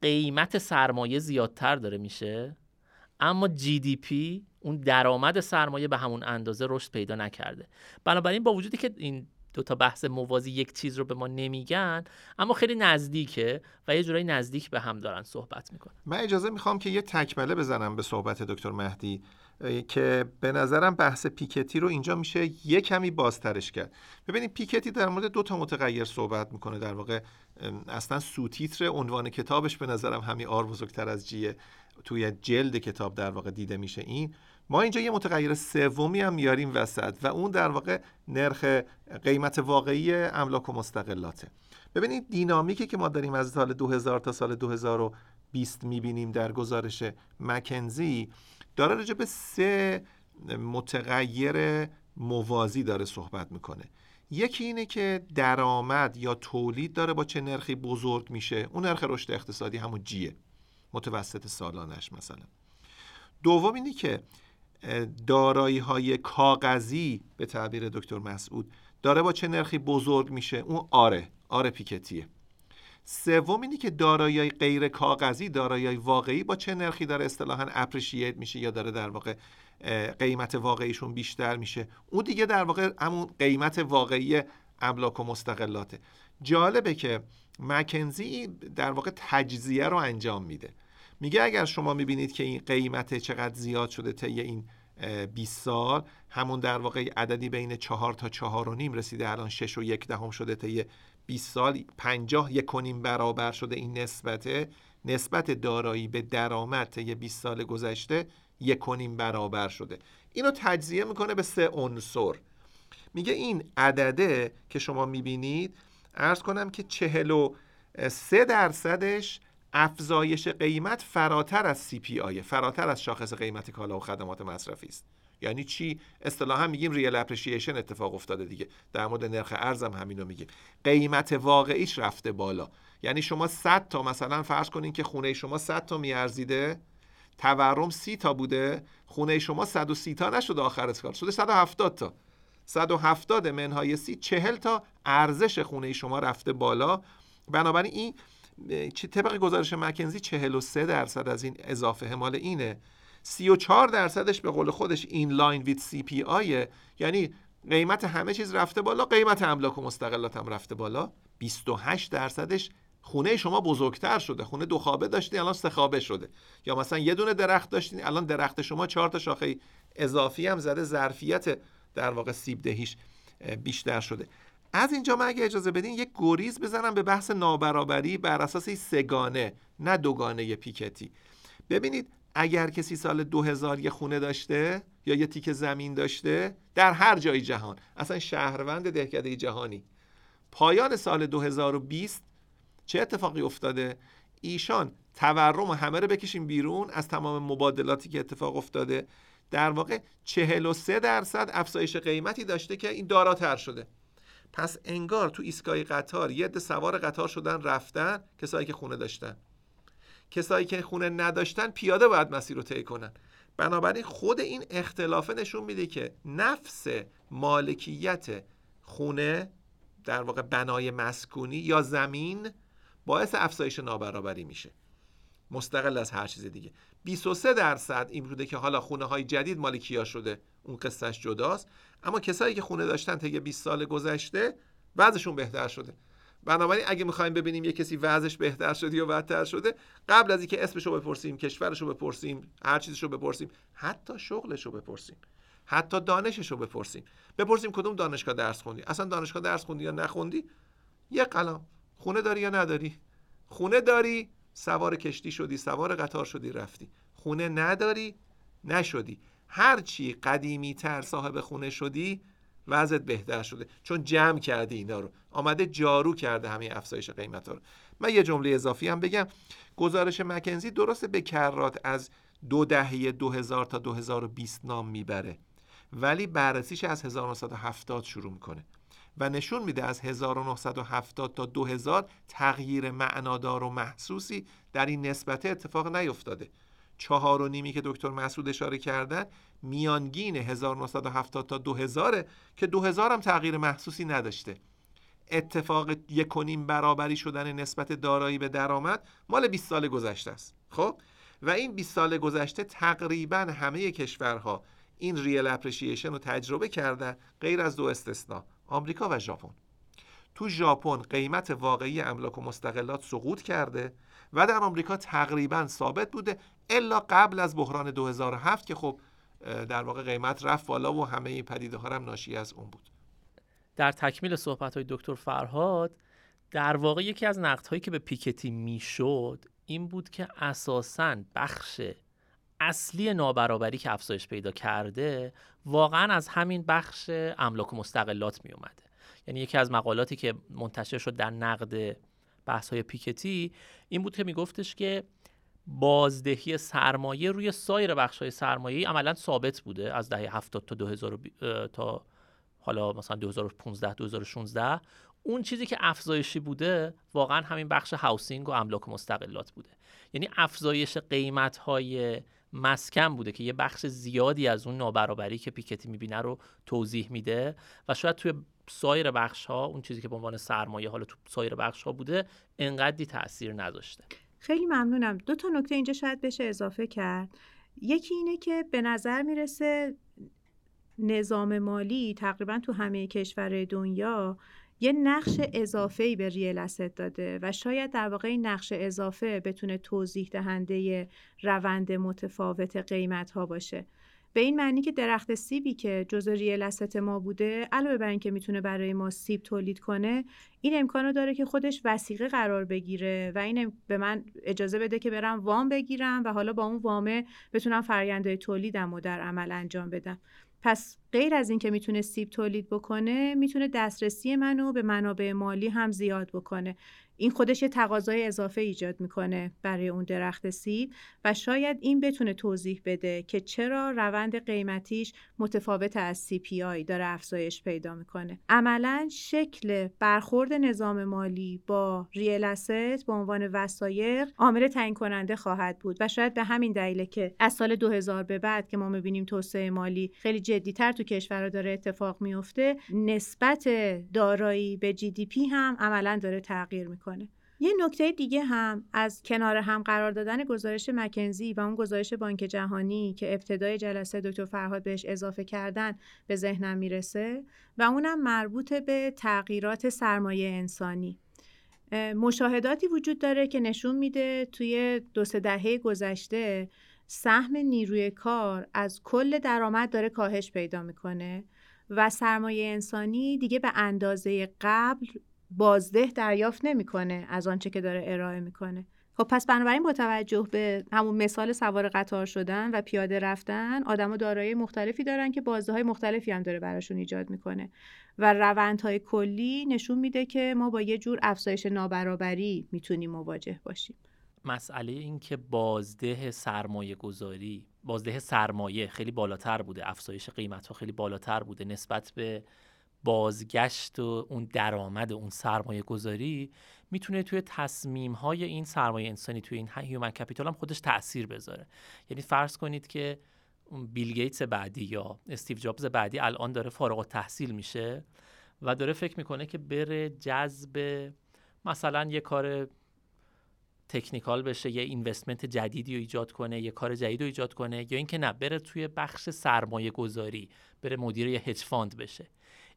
Speaker 4: قیمت سرمایه زیادتر داره میشه اما پی اون درآمد سرمایه به همون اندازه رشد پیدا نکرده. بنابراین با وجودی که این دو تا بحث موازی یک چیز رو به ما نمیگن اما خیلی نزدیکه و یه جورایی نزدیک به هم دارن صحبت می‌کنن.
Speaker 2: من اجازه می‌خوام که یه تکمله بزنم به صحبت دکتر مهدی که به نظرم بحث پیکتی رو اینجا میشه یه کمی بازترش کرد. ببینید پیکتی در مورد دو تا متغیر صحبت می‌کنه. در واقع اصلا سوتیتر عنوان کتابش به نظرم همین آر بزرگتر از جیه توی جلد کتاب در واقع دیده میشه این. ما اینجا یه متغیر سومی هم میاریم وسط و اون در واقع نرخ قیمت واقعی املاک و مستقلاته. ببینید دینامیکی که ما داریم از سال 2000 تا سال 2020 می‌بینیم در گزارش مکنزی داره راجع به سه متغیر موازی داره صحبت می‌کنه. یکی اینه که درآمد یا تولید داره با چه نرخی بزرگ میشه. اون نرخ رشد اقتصادی همون جیه متوسط سالانش مثلا. دوم اینه که دارایی های کاغذی به تعبیر دکتر مسعود داره با چه نرخی بزرگ میشه؟ اون آره آره پیکتیه. سوم اینی که دارایی غیر کاغذی دارایی واقعی با چه نرخی داره؟ اصطلاحا اپریشیت میشه یا داره در واقع قیمت واقعیشون بیشتر میشه. اون دیگه در واقع همون قیمت واقعی املاک و مستقلاته. جالبه که مکنزی در واقع تجزیه رو انجام میده. میگه اگر شما می‌بینید که این قیمت چقدر زیاد شده طی این 20 سال همون در واقع عددی بین 4 تا 4 و نیم رسیده الان 6 و یک دهم شده طی 20 سال 50 یک کنیم برابر شده این نسبته. نسبت دارایی به درآمد طی 20 سال گذشته یک کنیم برابر شده. اینو تجزیه می‌کنه به سه عنصر. میگه این عدده که شما می‌بینید ارز کنم که 43 درصدش افزایش قیمت فراتر از CPI فراتر از شاخص قیمت کالا و خدمات مصرفی است. یعنی چی؟ اصطلاحا میگیم ریل اپریشیشن اتفاق افتاده دیگه. در مورد نرخ ارزم همینو میگیم. قیمت واقعیش رفته بالا. یعنی شما 100 تا مثلا فرض کنین که خونه شما 100 تا میارزیده تورم سی تا بوده خونه شما 130 تا نشده آخر کار شده 170 تا. 170 منهای سی 40 تا ارزش خونه شما رفته بالا. بنابراین این طبق گزارش مکنزی 43 درصد از این اضافه مال اینه. 34 درصدش به قول خودش in line with CPI ه یعنی قیمت همه چیز رفته بالا قیمت املاک و مستقلات هم رفته بالا. 28 درصدش خونه شما بزرگتر شده خونه دو خوابه داشتین الان سه خوابه شده. یا مثلا یه دونه درخت داشتین الان درخت شما چهار تا شاخه اضافی هم زده ظرفیت در واقع سیب دهیش بیشتر شده. از اینجا من اگه اجازه بدین یک گریز بزنم به بحث نابرابری بر اساس سگانه نه دوگانه پیکتی. ببینید اگر کسی سال 2000 یه خونه داشته یا یه تیک زمین داشته در هر جای جهان اصلا شهروند دهکده جهانی. پایان سال 2020 چه اتفاقی افتاده؟ ایشان تورم همه رو بکشیم بیرون از تمام مبادلاتی که اتفاق افتاده. در واقع 43 درصد افزایش قیمتی داشته که این داراتر شده. پس انگار تو ایستگاه قطار یه عده سوار قطار شدن رفتن کسایی که خونه داشتن. کسایی که خونه نداشتن پیاده باید مسیر رو طی کنن. بنابراین خود این اختلافه نشون میده که نفس مالکیت خونه در واقع بنای مسکونی یا زمین باعث افزایش نابرابری میشه. مستقل از هر چیز دیگه. 23 درصد این بوده که حالا خونه های جدید مال کیا شده؟ اون قصهش جداست. اما کسایی که خونه داشتن طی 20 سال گذشته وضعشون بهتر شده. بنابراین اگه می‌خوایم ببینیم یه کسی وضعش بهتر شده یا بدتر شده قبل از اینکه اسمش رو بپرسیم کشورش رو بپرسیم هر چیزش رو بپرسیم حتی شغلش رو بپرسیم حتی دانشش رو بپرسیم. بپرسیم کدوم دانشگاه درس خوندی؟ اصلا دانشگاه درس خوندی یا نخوندی؟ یه قلم. خونه داری یا نداری؟ خونه داری سوار کشتی شدی سوار قطار شدی رفتی. خونه نداری نشدی. هرچی قدیمی تر صاحب خونه شدی وضعت بهتر شده. چون جمع کردی اینا رو. آمده جارو کرده همه افزایش قیمت ها رو. من یه جمله اضافی هم بگم. گزارش مکنزی درسته به کرات از دو دهه 2000 تا 2020 نام می‌بره. ولی بررسیش از 1970 شروع می‌کنه. و نشون میده از 1970 تا 2000 تغییر معنادار و محسوسی در این نسبت اتفاق نیفتاده. چهار و نیمی که دکتر مسعود اشاره کردن میانگین 1970 تا 2000 که 2000 هم تغییر محسوسی نداشته. اتفاق یکونیم برابری شدن نسبت دارایی به درآمد مال 20 سال گذشته است. خب؟ و این 20 سال گذشته تقریبا همه کشورها این ریل اپریشیشن رو تجربه کردن غیر از دو استثنا آمریکا و ژاپن. تو ژاپن قیمت واقعی املاک و مستقلات سقوط کرده و در آمریکا تقریبا ثابت بوده الا قبل از بحران 2007 که خب در واقع قیمت رفت بالا و همه این پدیده ها هم ناشی از اون بود.
Speaker 4: در تکمیل صحبت های دکتر فرهاد در واقع یکی از نقد هایی که به پیکتی می‌شد این بود که اساسا بخش اصلی نابرابری که افزایش پیدا کرده واقعا از همین بخش املاک و مستقلات می اومده یعنی یکی از مقالاتی که منتشر شد در نقد بحث های پیکتی این بود که میگفتش که بازدهی سرمایه روی سایر بخش های سرمایه عملا ثابت بوده از دهه 70 تا 2000 تا حالا مثلا 2015 2016 اون چیزی که افزایشی بوده واقعا همین بخش هاوسینگ و املاک مستقلات بوده. یعنی افزایش قیمت های مسکن بوده که یه بخش زیادی از اون نابرابری که پیکتی می‌بینه رو توضیح میده و شاید توی سایر بخش ها اون چیزی که به عنوان سرمایه حالا تو سایر بخش ها بوده انقدری تاثیر نذاشته
Speaker 1: خیلی ممنونم. دو تا نکته اینجا شاید بشه اضافه کرد. یکی اینه که به نظر می‌رسه نظام مالی تقریبا تو همه کشور دنیا یه نقش اضافه به ریل اسست داده و شاید در واقع این نقش اضافه بتونه توضیح دهنده روند متفاوت قیمت ها باشه. به این معنی که درخت سیبی که جزء ریل ما بوده علاوه بر اینکه می‌تونه برای ما سیب تولید کنه این امکانو داره که خودش وسیقه قرار بگیره و این به من اجازه بده که برم وام بگیرم و حالا با اون وامه بتونم فرآیند تولیدم و در عمل انجام بدم. پس غیر از اینکه می‌تونه سیب تولید بکنه می‌تونه دسترسی منو به منابع مالی هم زیاد بکنه. این خودش یه تقاضای اضافه ایجاد می‌کنه برای اون درخت سیب و شاید این بتونه توضیح بده که چرا روند قیمتیش متفاوت از CPI داره افزایش پیدا می‌کنه. عملا شکل برخورد نظام مالی با ریل اسست به عنوان وسایق عامل تعیین کننده خواهد بود و شاید به همین دلیله که از سال 2000 به بعد که ما می‌بینیم توسعه مالی خیلی جدیتر تو کشورها داره اتفاق میفته نسبت دارایی به پی هم عملا داره تغییر می‌کنه. یه نکته دیگه هم از کنار هم قرار دادن گزارش مکنزی و اون گزارش بانک جهانی که ابتدای جلسه دکتر فرهاد بهش اضافه کردن به ذهنم می‌رسه و اونم مربوط به تغییرات سرمایه انسانی. مشاهداتی وجود داره که نشون میده توی دو سه دهه گذشته سهم نیروی کار از کل درآمد داره کاهش پیدا می‌کنه و سرمایه انسانی دیگه به اندازه قبل بازده دریافت نمی‌کنه از آنچه که داره ارائه می‌کنه. خب پس بنابراین با توجه به همون مثال سوار قطار شدن و پیاده رفتن آدم دارایی مختلفی دارن که بازده های مختلفی هم داره براشون ایجاد می‌کنه. و روندهای کلی نشون میده که ما با یه جور افزایش نابرابری می‌تونیم مواجه باشیم.
Speaker 4: مسئله این که بازده سرمایه گذاری بازده سرمایه خیلی بالاتر بوده افزایش قیمت ها خیلی بالاتر بوده نسبت به بازگشت و اون درآمد اون سرمایه گذاری می‌تونه توی تصمیم های این سرمایه انسانی توی این human capital هم خودش تاثیر بذاره. یعنی فرض کنید که بیل گیتس بعدی یا استیو جابز بعدی الان داره فارغ التحصیل میشه و داره فکر می‌کنه که بره جذب مثلا یه کار technical بشه یه investment جدیدی رو ایجاد کنه یه کار جدید رو ایجاد کنه یا اینکه نه بره توی بخش سرمایه گذاری بره مدیر یه هج فاند بشه.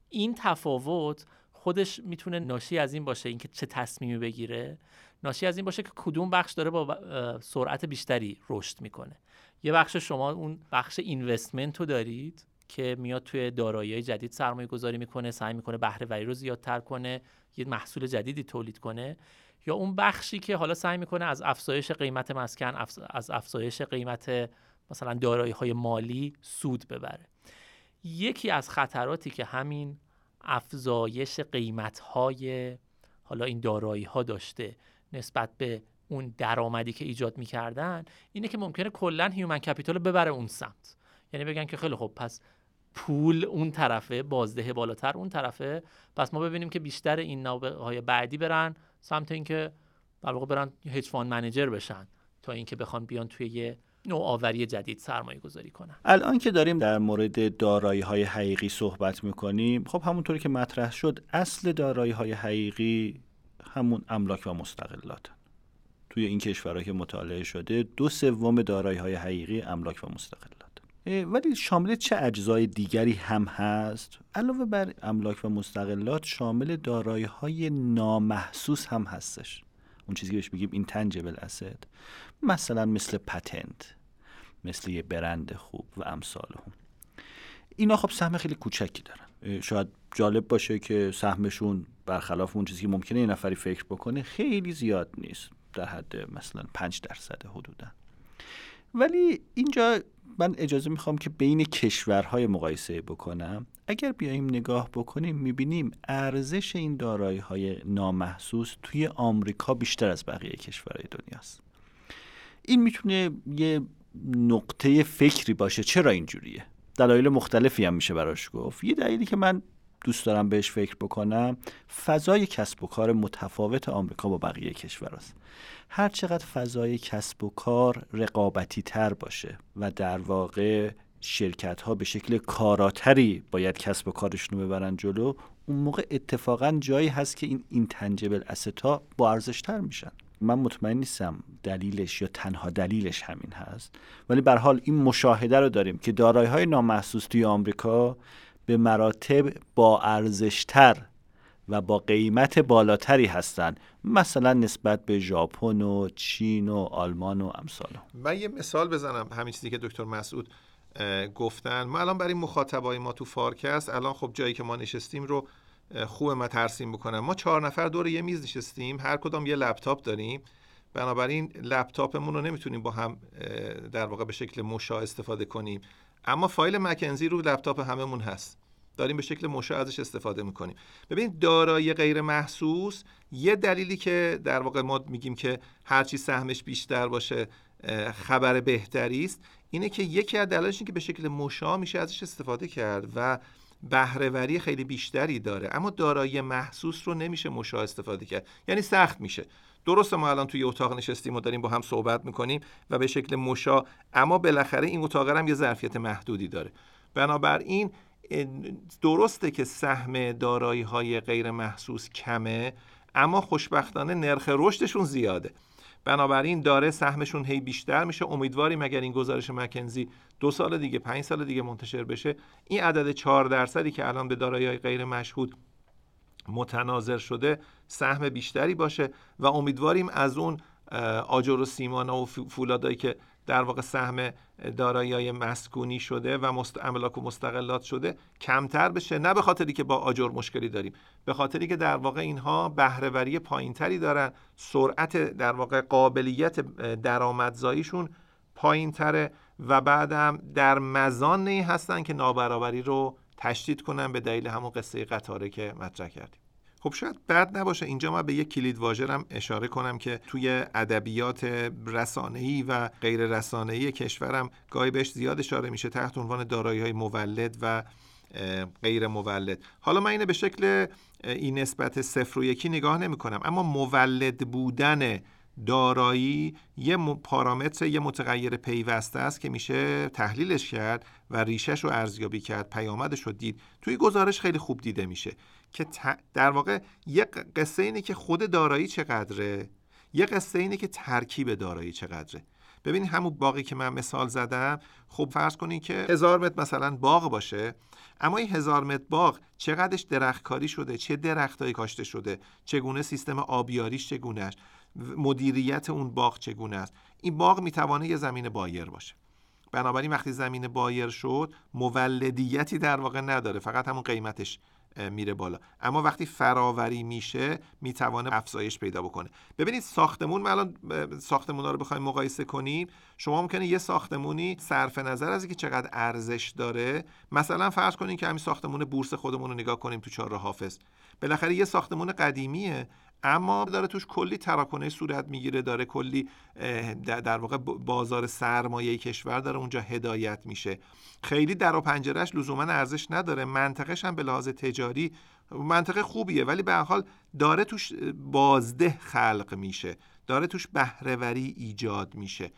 Speaker 4: این تفاوت خودش می‌تونه ناشی از این باشه اینکه چه تصمیمی بگیره. ناشی از این باشه که کدوم بخش داره با سرعت بیشتری رشد می‌کنه. یه بخش شما اون بخش اینوستمنت رو دارید که میاد توی دارایی جدید سرمایه گذاری می‌کنه سعی می‌کنه بهره وری رو زیادتر کنه یه محصول جدیدی تولید کنه. یا اون بخشی که حالا سعی می‌کنه از افزایش قیمت مسکن از افزایش قیمت مثلا دارایی های مالی سود ببره. یکی از خطراتی که همین افزایش قیمت های حالا این دارایی ها داشته نسبت به اون درآمدی که ایجاد می‌کردن اینه که ممکنه کلا هیومن کپیتال ببره اون سمت. یعنی بگن که خیلی خب پس پول اون طرفه بازده بالاتر اون طرفه پس ما ببینیم که بیشتر این نابغه های بعدی برن سمت اینکه در واقع برن hedge fund manager بشن تا اینکه بخوان بیان توی یه نوآوری جدید سرمایه گذاری کنن.
Speaker 3: الان که داریم در مورد دارایی های حقیقی صحبت می‌کنیم خب همونطوری که مطرح شد اصل دارایی های حقیقی همون املاک و مستقلات. توی این کشورها که مطالعه شده دو سوم دارایی های حقیقی املاک و مستقلات. ولی شامل چه اجزای دیگری هم هست؟ علاوه بر املاک و مستقلات شامل دارایی های نامحسوس هم هستش. اون چیزی که بهش میگیم این تنجبل اسد مثلا مثل پتنت مثل یه برند خوب و امثال هم. اینا خب سهم خیلی کوچکی دارن. شاید جالب باشه که سهمشون برخلاف اون چیزی که ممکنه یه نفری فکر بکنه خیلی زیاد نیست. در حد مثلا 5 درصد حدودا. ولی اینجا من اجازه می‌خوام که بین کشورهای مقایسه بکنم. اگر بیایم نگاه بکنیم می‌بینیم ارزش این دارایی های نامحسوس توی آمریکا بیشتر از بقیه کشورهای دنیاست. این می‌تونه یه نقطه فکری باشه. چرا اینجوریه؟ دلایل مختلفی هم میشه براش گفت. یه دلیلی که من دوست دارم بهش فکر بکنم فضای کسب و کار متفاوت آمریکا با بقیه کشورهاست هر چقدر فضای کسب و کار رقابتی تر باشه و در واقع شرکت ها به شکل کاراتری باید کسب و کارشون رو ببرن جلو اون موقع اتفاقا جایی هست که این اینتنجبل استا با ارزش تر میشن. من مطمئن نیستم دلیلش یا تنها دلیلش همین هست. ولی بر حال این مشاهده رو داریم که دارایی های نامحسوس توی آمریکا به مراتب با ارزشتر و با قیمت بالاتری هستند. مثلا نسبت به ژاپن و چین و آلمان و امثال.
Speaker 2: من یه مثال بزنم. همین چیزی که دکتر مسعود گفتن. ما الان برای مخاطبای ما تو فارکست الان خب جایی که ما نشستیم رو خوب من ترسیم بکنم. ما چهار نفر دور یه میز نشستیم. هر کدام یه لپتاپ داریم. بنابراین لپتاپمون رو نمی‌تونیم با هم در واقع به شکل مشا استفاده کنیم. اما فایل مکنزی رو لپتاپ هممون هست. داریم به شکل مشا ازش استفاده می‌کنیم. ببینید دارایی غیر محسوس یه دلیلی که در واقع ما میگیم که هرچی سهمش بیشتر باشه خبر بهتری است اینه که یکی از دلایلش که به شکل مشا میشه ازش استفاده کرد و بهرهوری خیلی بیشتری داره اما دارایی محسوس رو نمیشه مشا استفاده کرد. یعنی سخت میشه. درسته ما الان توی اتاق نشستیم و داریم با هم صحبت می‌کنیم و به شکل مشا اما بالاخره این اتاق هم یه ظرفیت محدودی داره. بنابراین درسته که سهم دارایی های غیر محسوس کمه اما خوشبختانه نرخ رشدشون زیاده. بنابراین داره سهمشون هی بیشتر میشه. امیدواریم اگر این گزارش مکنزی دو سال دیگه پنج سال دیگه منتشر بشه این عدد چهار درصدی که الان به دارایی غیر مشهود متناظر شده سهم بیشتری باشه و امیدواریم از اون آجر و سیمانا و فولادایی که در واقع سهم دارایی مسکونی شده و املاک و مستقلات شده کمتر بشه نه به خاطری که با آجر مشکلی داریم. به خاطری که در واقع اینها بهرهوری پایینتری دارن. سرعت در واقع قابلیت درآمدزاییشون پایینتره و بعدم در مزان هستن که نابرابری رو تشدید کنن به دلیل همون قصه قطاره که مطرح کردیم. خب شاید بد نباشه. اینجا ما به یک کلید واژرم اشاره کنم که توی ادبیات رسانه‌ای و غیر رسانه‌ای کشورم گاهی بهش زیاد اشاره میشه تحت عنوان دارایی های مولد و غیر مولد. حالا من اینه به شکل این نسبت صفر و یکی نگاه نمی کنم اما مولد بودن دارایی یه پارامتر یه متغیر پیوسته است که میشه تحلیلش کرد و ریشش رو ارزیابی کرد پیامدش رو دید. توی گزارش خیلی خوب دیده میشه که در واقع یه قصه اینه که خود دارایی چقدره؟ یه قصه اینه که ترکیب دارایی چقدره؟ ببینید همون باقی که من مثال زدم خب فرض کنید که هزار متر مثلا باغ باشه اما این هزار متر باغ چقدرش درختکاری شده؟ چه درختهایی کاشته شده؟ چگونه سیستم آبیاریش چگونه مدیریت اون باغ چگونه است؟ این باغ می‌توانه یه زمین بایر باشه. بنابراین وقتی زمین بایر شد مولدیتی در واقع نداره فقط همون قیمتش میره بالا. اما وقتی فراوری میشه می‌توانه افزایش پیدا بکنه. ببینید ساختمون ما الان ساختمون رو بخوایم مقایسه کنیم شما ممکنه یه ساختمونی صرف نظر از اینکه چقدر ارزش داره مثلا فرض کنید که همین ساختمون بورس خودمون رو نگاه کنیم تو چهار حافظ. بالاخره یه ساختمون قدیمیه اما داره توش کلی تراکنه صورت می‌گیره داره کلی در واقع بازار سرمایه کشور داره اونجا هدایت میشه. خیلی در و پنجرش لزوما ارزش نداره. منطقش هم به لحاظ تجاری منطقه خوبیه ولی به حال داره توش بازده خلق میشه. داره توش بهرهوری ایجاد میشه.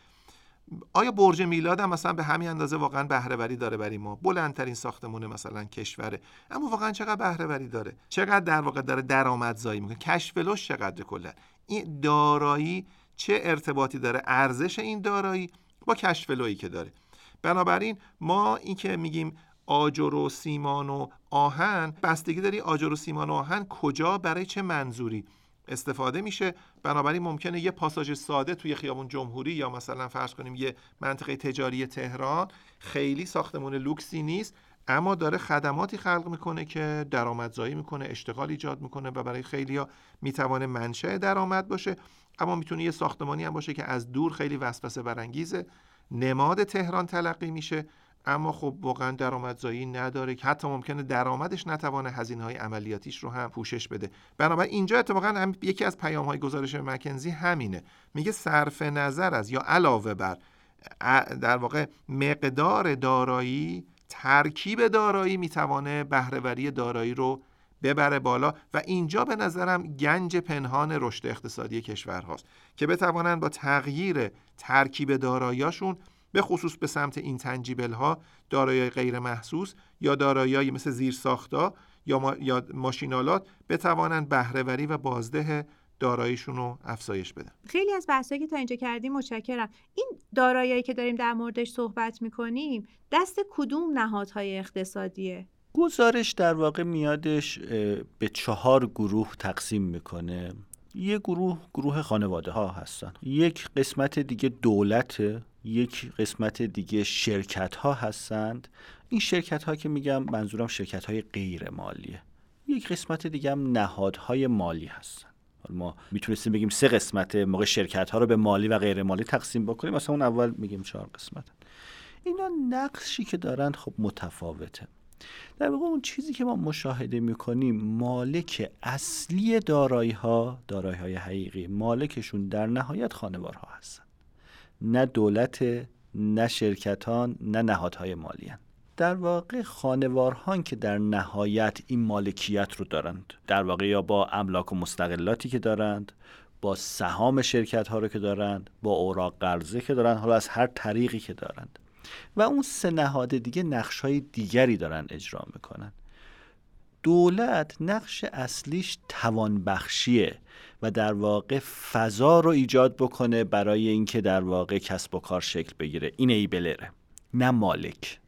Speaker 2: آیا برج میلاد هم مثلا به همین اندازه واقعا بهرهوری داره برای ما؟ بلندترین ساختمون مثلا کشوره اما واقعا چقدر بهرهوری داره؟ چقدر در واقع داره درآمدزایی می‌کنه؟ کشفلوش چقدر کلا؟ این دارایی چه ارتباطی داره؟ ارزش این دارایی با کشفلویی که داره. بنابراین ما این که میگیم آجر و سیمان و آهن بستگی داری آجر و سیمان و آهن کجا؟ برای چه منظوری؟ استفاده میشه. بنابراین ممکنه یه پاساژ ساده توی خیابون جمهوری یا مثلا فرض کنیم یه منطقه تجاری تهران خیلی ساختمون لوکسی نیست اما داره خدماتی خلق می‌کنه که درآمدزایی می‌کنه اشتغال ایجاد می‌کنه و برای خیلی ها می‌توانه منشأ درآمد باشه. اما می‌تونه یه ساختمانی هم باشه که از دور خیلی وسوسه برانگیزه. نماد تهران تلقی میشه. اما خب واقعا درآمدزایی نداره که حتی ممکنه درآمدش نتوانه هزینه های عملیاتیش رو هم پوشش بده. بنابراین اینجا اتفاقا هم یکی از پیام های گزارش مکنزی همینه. میگه صرف نظر از یا علاوه بر در واقع مقدار دارایی ترکیب دارایی می‌توانه بهرهوری دارایی رو ببره بالا و اینجا به نظرم گنج پنهان رشد اقتصادی کشور هاست که بتوانند با تغییر ترکیب داراییاشون به خصوص به سمت این تنجیبل ها دارایی غیر محسوس یا دارایی مثل زیرساختا یا, ما، یا ماشینالات بتوانند بهرهوری و بازده داراییشون رو افزایش بدن.
Speaker 1: خیلی از بحثایی که تا اینجا کردیم متشکرم. این دارایی که داریم در موردش صحبت می‌کنیم دست کدوم نهادهای اقتصادیه؟
Speaker 3: گزارش در واقع میادش به چهار گروه تقسیم می‌کنه. یه گروه گروه خانواده ها هستن. یک قسمت دیگه دولت یک قسمت دیگه شرکت ها هستند. این شرکت ها که میگم منظورم شرکت های غیر مالیه. یک قسمت دیگه هم نهادهای مالی هستن. ما می‌تونستیم بگیم سه قسمت موقع شرکت ها رو به مالی و غیر مالی تقسیم بکنیم. مثلا اون اول میگیم چهار قسمت. اینا نقشی که دارن خب متفاوته. در واقع اون چیزی که ما مشاهده می‌کنیم مالک اصلی دارایی ها دارایی های حقیقی مالکشون در نهایت خانوارها هستن. نه دولت نه شرکتان نه نهادهای مالی در واقع خانوارهان که در نهایت این مالکیت رو دارند در واقع یا با املاک و مستقلاتی که دارند با سهام شرکت ها رو که دارند با اوراق قرضه که دارند حالا از هر طریقی که دارند. و اون سه نهاد دیگه نقش های دیگری دارن اجرا می‌کنن. دولت نقش اصلیش توانبخشیه و در واقع فضا رو ایجاد بکنه برای اینکه در واقع کسب و کار شکل بگیره. این ایبلره نه مالک.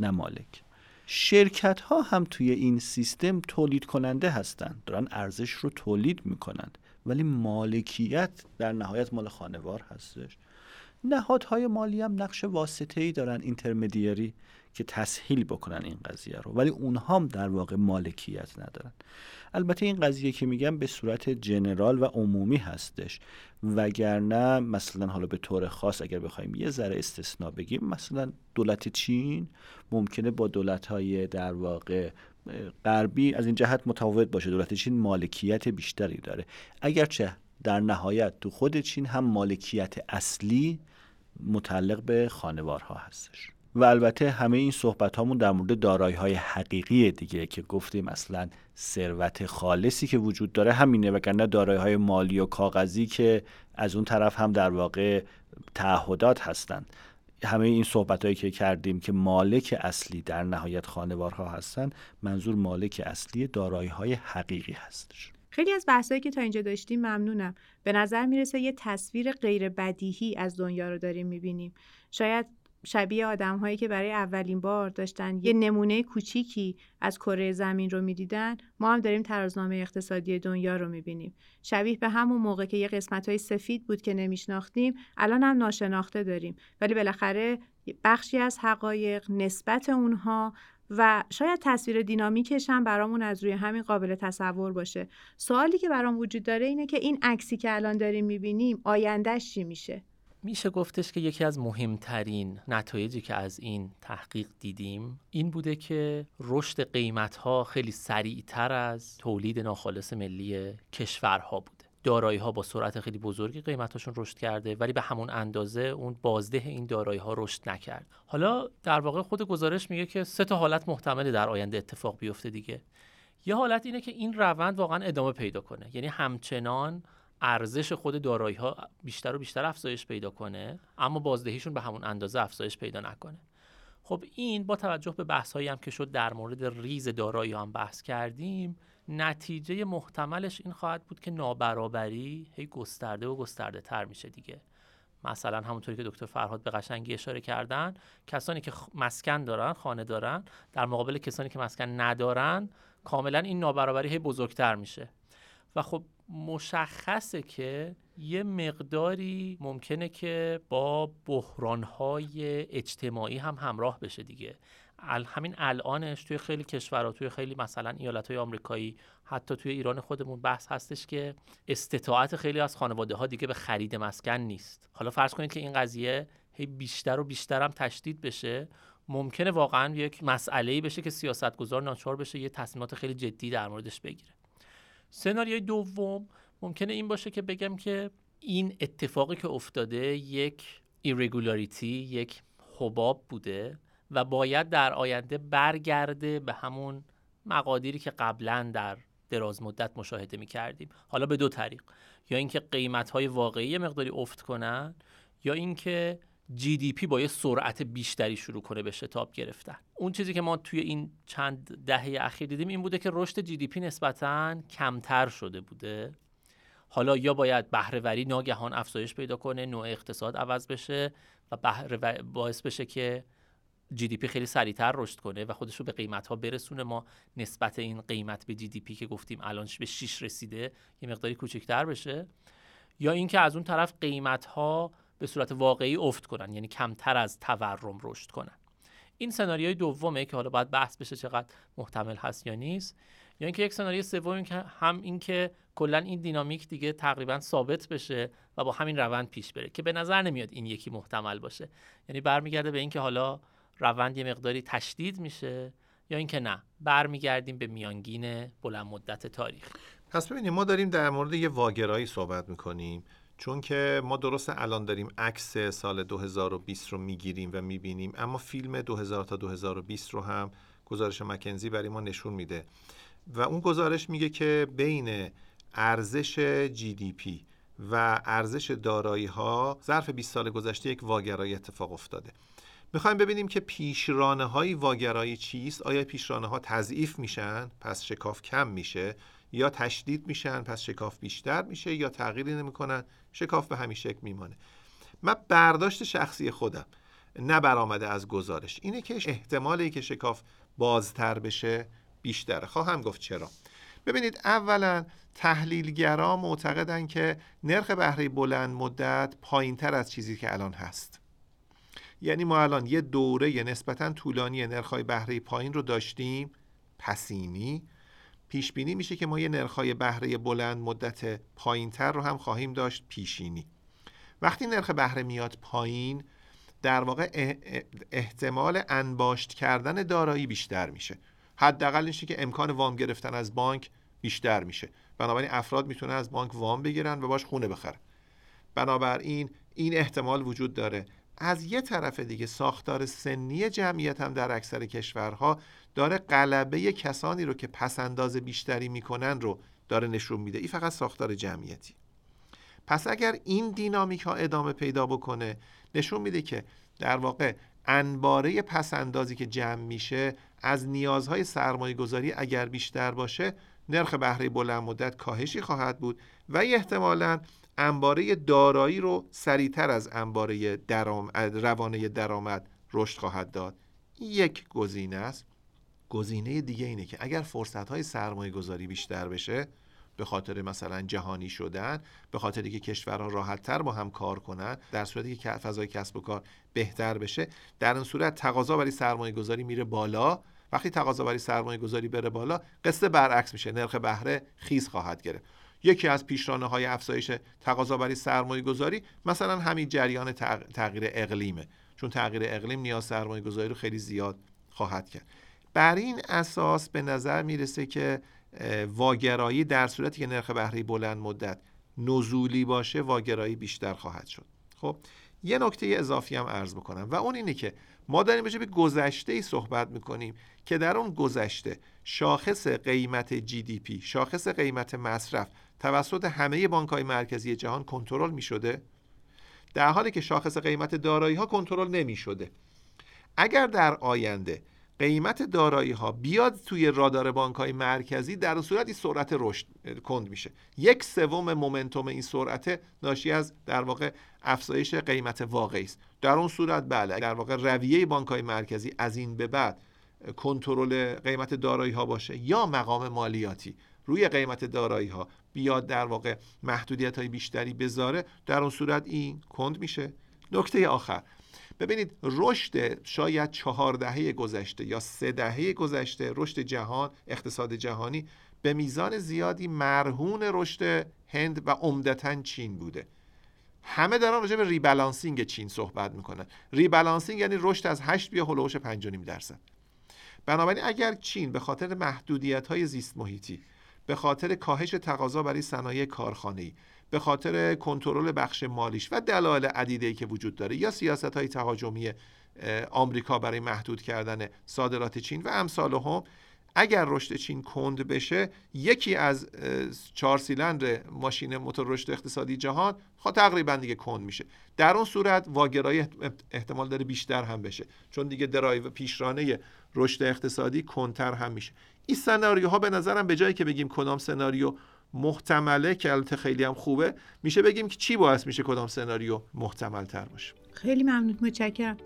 Speaker 3: نه مالک. شرکت ها هم توی این سیستم تولید کننده هستند دارن ارزش رو تولید می‌کنند ولی مالکیت در نهایت مال خانوار هستش. نهادهای مالی هم نقش واسطه ای دارن اینترمدیری که تسهیل بکنن این قضیه رو. ولی اونها هم در واقع مالکیت ندارن. البته این قضیه که میگم به صورت جنرال و عمومی هستش. وگرنه مثلا حالا به طور خاص اگر بخوایم یه ذره استثنا بگیم مثلا دولت چین ممکنه با دولت های در واقع غربی از این جهت متفاوت باشه. دولت چین مالکیت بیشتری داره. اگرچه در نهایت تو خود چین هم مالکیت اصلی متعلق به خانوارها هستش. و البته همه این صحبت هامون در مورد دارایی های حقیقی دیگه که گفتیم اصلا ثروت خالصی که وجود داره همینه وگرنه دارایی های مالی و کاغذی که از اون طرف هم در واقع تعهدات هستند همه این صحبت هایی که کردیم که مالک اصلی در نهایت خانوارها هستند منظور مالک اصلی دارایی های حقیقی هستش.
Speaker 1: خیلی از بحثایی که تا اینجا داشتیم ممنونم. به نظر می‌رسه یه تصویر غیر بدیهی از دنیا رو داریم می‌بینیم. شاید شبیه آدم هایی که برای اولین بار داشتن یه نمونه کوچیکی از کره زمین رو می‌دیدن ما هم داریم ترازنامه اقتصادی دنیا رو می‌بینیم. شبیه به همون موقع که یه قسمت های سفید بود که نمیشناختیم الان هم ناشناخته داریم. ولی بالاخره بخشی از حقایق نسبت اونها و شاید تصویر دینامیکش هم برامون از روی همین قابل تصور باشه. سوالی که برام وجود داره اینه که این عکسی که الان داریم می‌بینیم آیندهش چی میشه؟
Speaker 4: میشه گفتش که یکی از مهمترین نتایجی که از این تحقیق دیدیم این بوده که رشد قیمت ها خیلی سریعتر از تولید ناخالص ملی کشورها بوده دارایی ها با سرعت خیلی بزرگی قیمتاشون رشد کرده ولی به همون اندازه اون بازده این دارایی ها رشد نکرد. حالا در واقع خود گزارش میگه که سه تا حالت محتمله در آینده اتفاق بیفته دیگه. یه حالت اینه که این روند واقعا ادامه پیدا کنه. یعنی همچنان ارزش خود دارایی ها بیشتر و بیشتر افزایش پیدا کنه اما بازدهیشون به همون اندازه افزایش پیدا نکنه. خب این با توجه به بحث هم که شد در مورد ریز دارایی هم بحث کردیم نتیجه محتملش این خواهد بود که نابرابری هی گسترده و گسترده تر میشه دیگه. مثلا همونطوری که دکتر فرهاد به قشنگی اشاره کردن کسانی که مسکن دارن خانه دارن در مقابل کسانی که مسکن ندارن کاملا این نابرابری هی بزرگتر میشه. و خب مشخصه که یه مقداری ممکنه که با بحرانهای اجتماعی هم همراه بشه دیگه. همین الانش توی خیلی کشورها توی خیلی مثلا ایالت های آمریکایی حتی توی ایران خودمون بحث هستش که استطاعت خیلی از خانواده ها دیگه به خرید مسکن نیست. حالا فرض کنید که این قضیه هی بیشتر و بیشتر هم تشدید بشه ممکنه واقعا یک مسئله بشه که سیاستگزار ناچار بشه یه تصمیمات خیلی جدی در موردش بگیره. سناریوی دوم ممکنه این باشه که بگم که این اتفاقی که افتاده یک ایرگولاریتی یک حباب بوده. و باید در آینده برگرده به همون مقادیری که قبلا در دراز مدت مشاهده می کردیم حالا به دو طریق. یا اینکه قیمت های واقعی مقداری افت کنن یا اینکه GDP با یه سرعت بیشتری شروع کنه به شتاب گرفتن. اون چیزی که ما توی این چند دهه اخیر دیدیم این بوده که رشد GDP نسبتا کمتر شده بوده. حالا یا باید بهرهوری ناگهان افزایش پیدا کنه نوع اقتصاد عوض بشه و باعث بشه که GDP خیلی سریعتر رشد کنه و خودش رو به قیمت ها برسونه. ما نسبت این قیمت به GDP که گفتیم الان به 6 رسیده یه مقداری کوچکتر بشه. یا اینکه از اون طرف قیمت ها به صورت واقعی افت کنن یعنی کمتر از تورم رشد کنن. این سناریوی دومه که حالا باید بحث بشه چقدر محتمل هست یا نیست. یا اینکه یک سناریوی سوم که هم اینکه کلا این دینامیک دیگه تقریبا ثابت بشه و با همین روند پیش بره که به نظر نمیاد این یکی محتمل باشه. یعنی برمیگرده به اینکه حالا روند یه مقداری تشدید میشه یا اینکه نه برمیگردیم به میانگین بلند مدت تاریخ.
Speaker 2: پس ببینیم ما داریم در مورد یه واگرایی صحبت می‌کنیم چون که ما درست الان داریم عکس سال 2020 رو می‌گیریم و می‌بینیم اما فیلم 2000 تا 2020 رو هم گزارش مکنزی برای ما نشون میده. و اون گزارش میگه که بین ارزش جی دی پی و ارزش دارایی ها ظرف 20 سال گذشته یک واگرایی اتفاق افتاده. می‌خوایم ببینیم که پیشرانه های واگرایی چیست؟ آیا پیشرانه ها تضعیف میشن؟ پس شکاف کم میشه. یا تشدید میشن پس شکاف بیشتر میشه یا تغییری نمی‌کنن؟ شکاف به همین شکل میمانه. من برداشت شخصی خودم نه برآمده از گزارش. اینه که احتمالی که شکاف بازتر بشه بیشتره. خواهم گفت چرا. ببینید اولا تحلیلگرا معتقدن که نرخ بهره بلند مدت پایین تر از چیزی که الان هست. یعنی ما الان یه دوره نسبتا طولانی نرخ‌های بهره پایین رو داشتیم پسینی پیش بینی میشه که ما یه نرخ‌های بهره بلند مدت پایینتر رو هم خواهیم داشت پیشینی وقتی نرخ بهره میاد پایین در واقع احتمال انباشت کردن دارایی بیشتر میشه. حداقل اینشه که امکان وام گرفتن از بانک بیشتر میشه. بنابراین افراد می‌تونن از بانک وام بگیرن و باش خونه بخرن. بنابراین این احتمال وجود داره. از یه طرف دیگه ساختار سنی جمعیت هم در اکثر کشورها داره قلبه کسانی رو که پسنداز بیشتری می‌کنن رو داره نشون میده. این فقط ساختار جمعیتی. پس اگر این دینامیک ها ادامه پیدا بکنه نشون میده که در واقع انباره پسندازی که جمع میشه از نیازهای سرمایه گذاری اگر بیشتر باشه نرخ بهره بلند مدت کاهشی خواهد بود و احتمالا انباره دارایی رو سریعتر از انباره درام... روانه درآمد رشد خواهد داد. یک گزینه است. گزینه دیگه اینه که اگر فرصت های سرمایه گذاری بیشتر بشه به خاطر مثلا جهانی شدن به خاطر که کشورها راحت تر با هم کار کنن در صورتی که فضای کسب و کار بهتر بشه در این صورت تقاضا برای سرمایه گذاری میره بالا. وقتی تقاضا برای سرمایه گذاری بره بالا قصه برعکس میشه. نرخ بهره خیز خواهد گرفت. یکی از پیشرانه های افزایش تقاضا برای سرمایه گذاری مثلا همین جریان تغییر اقلیمه. چون تغییر اقلیم نیاز سرمایه گذاری رو خیلی زیاد خواهد کرد. بر این اساس به نظر می‌رسه که واگرایی در صورتی که نرخ بهره بلند مدت نزولی باشه واگرایی بیشتر خواهد شد. خب یه نکته اضافی هم عرض بکنم و اون اینه که ما داریم به گذشته ای صحبت می‌کنیم که در اون گذشته شاخص قیمت جی دی پی شاخص قیمت مصرف توسط همه بانک های مرکزی جهان کنترل می شده در حالی که شاخص قیمت دارایی ها کنترل نمی شده اگر در آینده قیمت دارایی ها بیاد توی رادار بانک های مرکزی در صورت این سرعت رشد کند میشه. یک سوم مومنتوم این سرعت ناشی از در واقع افزایش قیمت واقعی است. در اون صورت بله در واقع رویه بانک های مرکزی از این به بعد کنترل قیمت دارایی ها باشه یا مقام مالیاتی روی قیمت دارایی ها بیاد در واقع محدودیت های بیشتری بذاره در اون صورت این کند میشه. نکته آخر. ببینید رشد شاید چهار دهه گذشته یا سه دهه گذشته رشد جهان اقتصاد جهانی به میزان زیادی مرهون رشد هند و عمدتا چین بوده. همه دارن راجع به rebalancing چین صحبت می‌کنن. rebalancing یعنی رشد از 8 بیا هلوش 5.5 درصد. بنابراین اگر چین به خاطر محدودیت های زیست محیطی به خاطر کاهش تقاضا برای صنایع کارخانه‌ای به خاطر کنترل بخش مالیش و دلایل عدیده که وجود داره یا سیاست های تهاجمی آمریکا برای محدود کردن صادرات چین و امثالهم اگر رشد چین کند بشه یکی از چهار سیلندر ماشین موتور رشد اقتصادی جهان خب تقریبا دیگه کند میشه. در اون صورت واگرایی احتمال داره بیشتر هم بشه چون دیگه درایو پیشرانه رشد اقتصادی کندتر هم میشه. این سناریوها به نظرم به جایی که بگیم کدام سناریو محتمله که البته خیلی هم خوبه میشه بگیم که چی باعث میشه کدام سناریو محتمل تر باشه.
Speaker 1: خیلی ممنون متشکرم.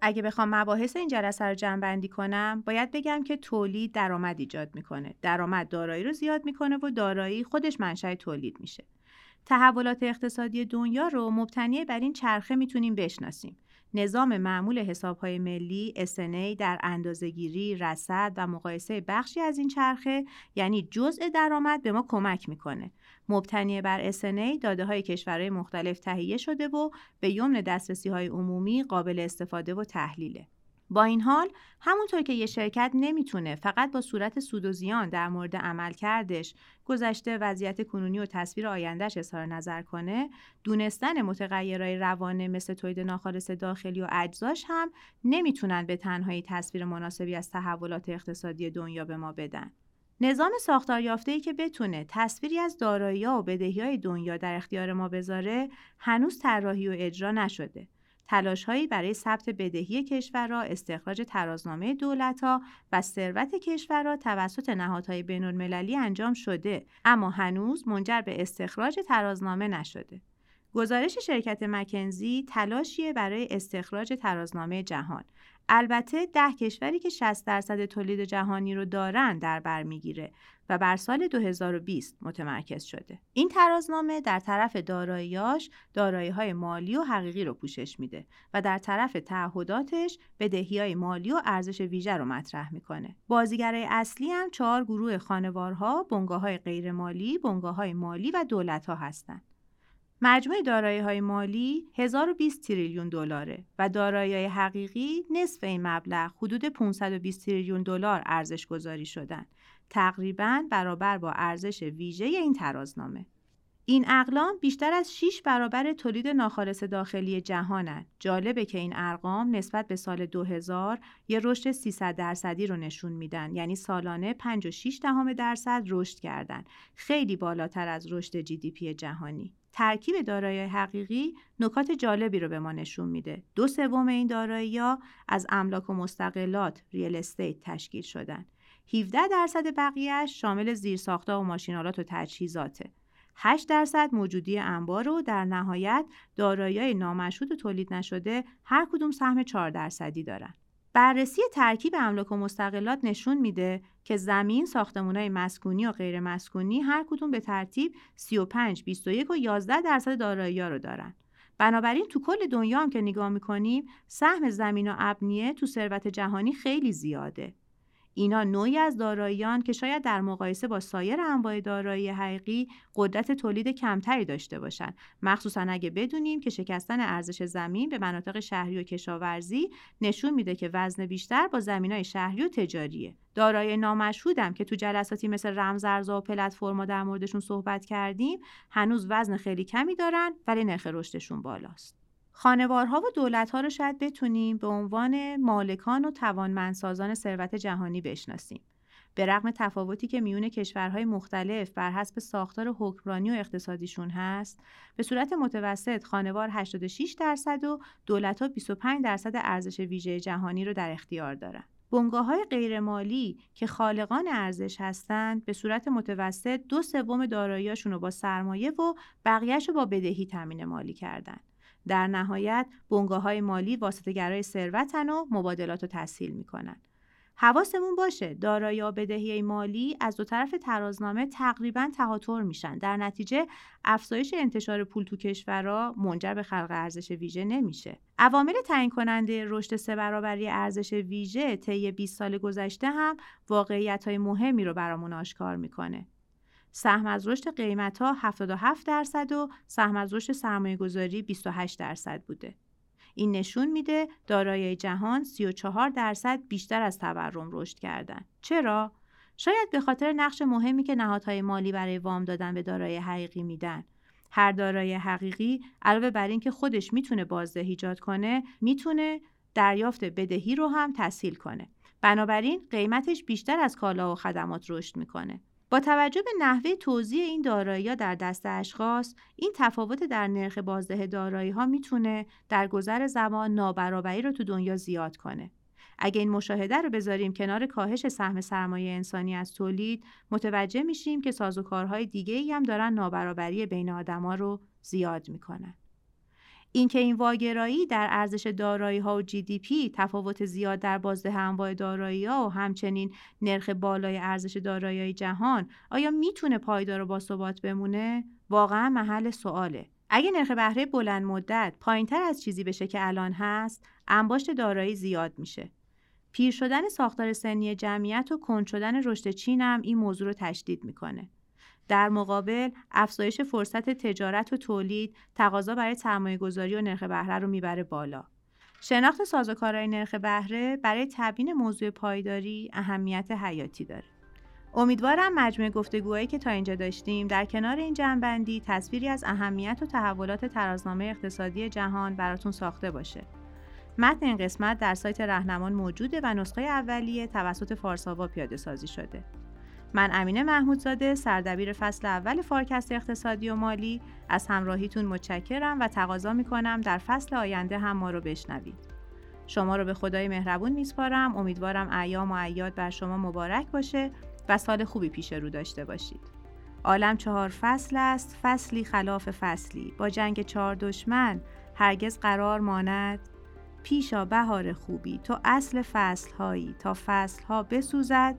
Speaker 1: اگه بخوام مباحث این جلسه رو جمع بندی کنم باید بگم که تولید درآمد ایجاد می‌کنه. درآمد دارایی رو زیاد می‌کنه و دارایی خودش منشأ تولید میشه. تحولات اقتصادی دنیا رو مبتنی بر این چرخه می‌تونیم بشناسیم. نظام معمول حسابهای ملی SNA در اندازهگیری، رصد و مقایسه بخشی از این چرخه یعنی جزء درآمد به ما کمک می‌کنه. مبتنی بر SNA داده های کشورهای مختلف تهیه شده و به یمن دسترسی های عمومی قابل استفاده و تحلیله. با این حال همونطور که یه شرکت نمی‌تونه فقط با صورت سود و زیان در مورد عمل کردش گذشته وضعیت کنونی و تصویر آیندهش اظهار نظر کنه دونستن متغیرهای روانه مثل تولید ناخالص داخلی و اجزاش هم نمی‌تونن به تنهایی تصویر مناسبی از تحولات اقتصادی دنیا به ما بدن. نظام ساختار ای که بتونه تصویری از دارایی و بدهی های دنیا در اختیار ما بذاره هنوز طراحی و اجرا نشده. تلاشهایی برای ثبت بدهی کشورها، استخراج ترازنامه دولتها و ثروت کشورها توسط نهادهای بین‌المللی انجام شده اما هنوز منجر به استخراج ترازنامه نشده. گزارش شرکت مکنزی تلاشیه برای استخراج ترازنامه جهان البته ده کشوری که 60 درصد تولید جهانی رو دارن در بر می‌گیره و بر سال 2020 متمرکز شده. این ترازنامه در طرف داراییاش دارایی های مالی و حقیقی رو پوشش میده و در طرف تعهداتش بدهی های مالی و ارزش ویژه رو مطرح می‌کنه. بازیگرای اصلی هم چهار گروه خانوارها، بنگاه های غیر مالی، و دولت ها هستند. مجموع دارایی های مالی 1020 تریلیون دلاره و دارایی های حقیقی نصف این مبلغ حدود 520 تریلیون دلار ارزش گذاری شدن تقریبا برابر با ارزش ویژه این ترازنامه این اقلام بیشتر از 6 برابر تولید ناخالص داخلی جهانند. جالبه که این ارقام نسبت به سال 2000 یه رشد 300 درصدی رو نشون میدن یعنی سالانه 5.6 دهم درصد رشد کردن خیلی بالاتر از رشد GDP جهانی ترکیب دارایی حقیقی نکات جالبی رو به ما نشون میده. دو سوم این دارایی ها از املاک و مستقلات real estate تشکیل شدن. 17 درصد بقیهش شامل زیرساختها و ماشین‌آلات و تجهیزاته. 8 درصد موجودی انبار و در نهایت دارایی نامشهود و تولید نشده هر کدوم سهم 4 درصدی دارن. بررسی ترکیب املاک و مستقلات نشون میده که زمین، ساختمانهای مسکونی و غیر مسکونی هر کدوم به ترتیب 35, 21 و 11 درصد دارایی رو دارن. بنابراین تو کل دنیا هم که نگاه می‌کنیم سهم زمین و ابنیه تو ثروت جهانی خیلی زیاده. اینا نوعی از داراییان که شاید در مقایسه با سایر انواع دارایی حقیقی قدرت تولید کمتری داشته باشند مخصوصا اگه بدونیم که شکستن ارزش زمین به مناطق شهری و کشاورزی نشون میده که وزن بیشتر با زمینای شهری و تجاریه. دارایی نامشهودم که تو جلساتی مثل رمزارزها و پلتفرما در موردشون صحبت کردیم هنوز وزن خیلی کمی دارن ولی نرخ رشدشون بالاست. خانوارها و دولتها رو شاید بتونیم به عنوان مالکان و توانمندسازان ثروت جهانی بشناسیم. به رغم تفاوتی که میون کشورهای مختلف بر حسب ساختار حکمرانی و اقتصادیشون هست، به صورت متوسط خانوار 86 درصد و دولتها 25 درصد ارزش ویژه جهانی رو در اختیار دارن. بنگاه های غیرمالی که خالقان ارزش هستند به صورت متوسط دو سوم داراییاشون رو با سرمایه و بقیهش رو با بدهی تامین مالی کردند. در نهایت بنگاه های مالی واسطه ثروتن و مبادلات رو تسهیل می‌کنن. حواسمون باشه دارایی بدهی مالی از دو طرف ترازنامه تقریبا تهاتر میشن. در نتیجه افزایش انتشار پول تو کشورها منجر به خلق ارزش ویژه نمیشه. عوامل تعیین کننده رشد سه برابری ارزش ویژه طی 20 سال گذشته هم واقعیت های مهمی رو برامون آشکار می‌کنه. سهم از رشد قیمت ها 77 درصد و سهم از رشد سرمایه گذاری 28 درصد بوده. این نشون میده دارایی جهان 34 درصد بیشتر از تورم رشد کردن. چرا؟ شاید به خاطر نقش مهمی که نهادهای مالی برای وام دادن به دارایی حقیقی میدن. هر دارایی حقیقی علاوه بر اینکه خودش می‌تونه بازده ایجاد کنه، می‌تونه دریافت بدهی رو هم تسهیل کنه. بنابراین قیمتش بیشتر از کالا و خدمات رشد می‌کنه. با توجه به نحوه توزیع این دارایی در دست اشخاص این تفاوت در نرخ بازده دارایی ها می‌تونه در گذر زمان نابرابری رو تو دنیا زیاد کنه. اگه این مشاهده رو بذاریم کنار کاهش سهم سرمایه انسانی از تولید متوجه میشیم که سازوکارهای دیگه ای هم دارن نابرابری بین آدما رو زیاد می‌کنن. اینکه این واگرایی در ارزش دارایی ها و جی دی پی تفاوت زیاد در بازده انواع دارایی ها و همچنین نرخ بالای ارزش دارایی جهان آیا می‌تونه پایدار و باثبات بمونه؟ واقعا محل سواله. اگه نرخ بهره بلند مدت پایینتر از چیزی بشه که الان هست انباشت دارایی زیاد میشه. پیر شدن ساختار سنی جمعیت و کند شدن رشد چین هم این موضوع رو تشدید می‌کنه. در مقابل افزایش فرصت تجارت و تولید تقاضا برای سرمایه گذاری و نرخ بهره رو می‌بره بالا. شناخت سازوکارهای نرخ بهره برای تبیین موضوع پایداری اهمیت حیاتی داره. امیدوارم مجموع گفتگوهایی که تا اینجا داشتیم در کنار این جنبندی تصویری از اهمیت و تحولات ترازنامه اقتصادی جهان براتون ساخته باشه. متن این قسمت در سایت رهنمان موجوده و نسخه اولیه توسط فارساوا پیاده سازی شده. من امینه محمودزاده سردبیر فصل اول فارکست اقتصادی و مالی. از همراهیتون متشکرم و تقاضا می‌کنم در فصل آینده هم ما رو بشنوید. شما رو به خدای مهربون میسپارم. امیدوارم ایام و ایاد بر شما مبارک باشه و سال خوبی پیش رو داشته باشید. عالم چهار فصل است. فصلی خلاف فصلی. با جنگ چهار دشمن هرگز قرار ماند. پیشا بهار خوبی. تو اصل فصل هایی تا فصل ها بسوزد.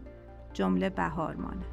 Speaker 1: جمله بهار ماند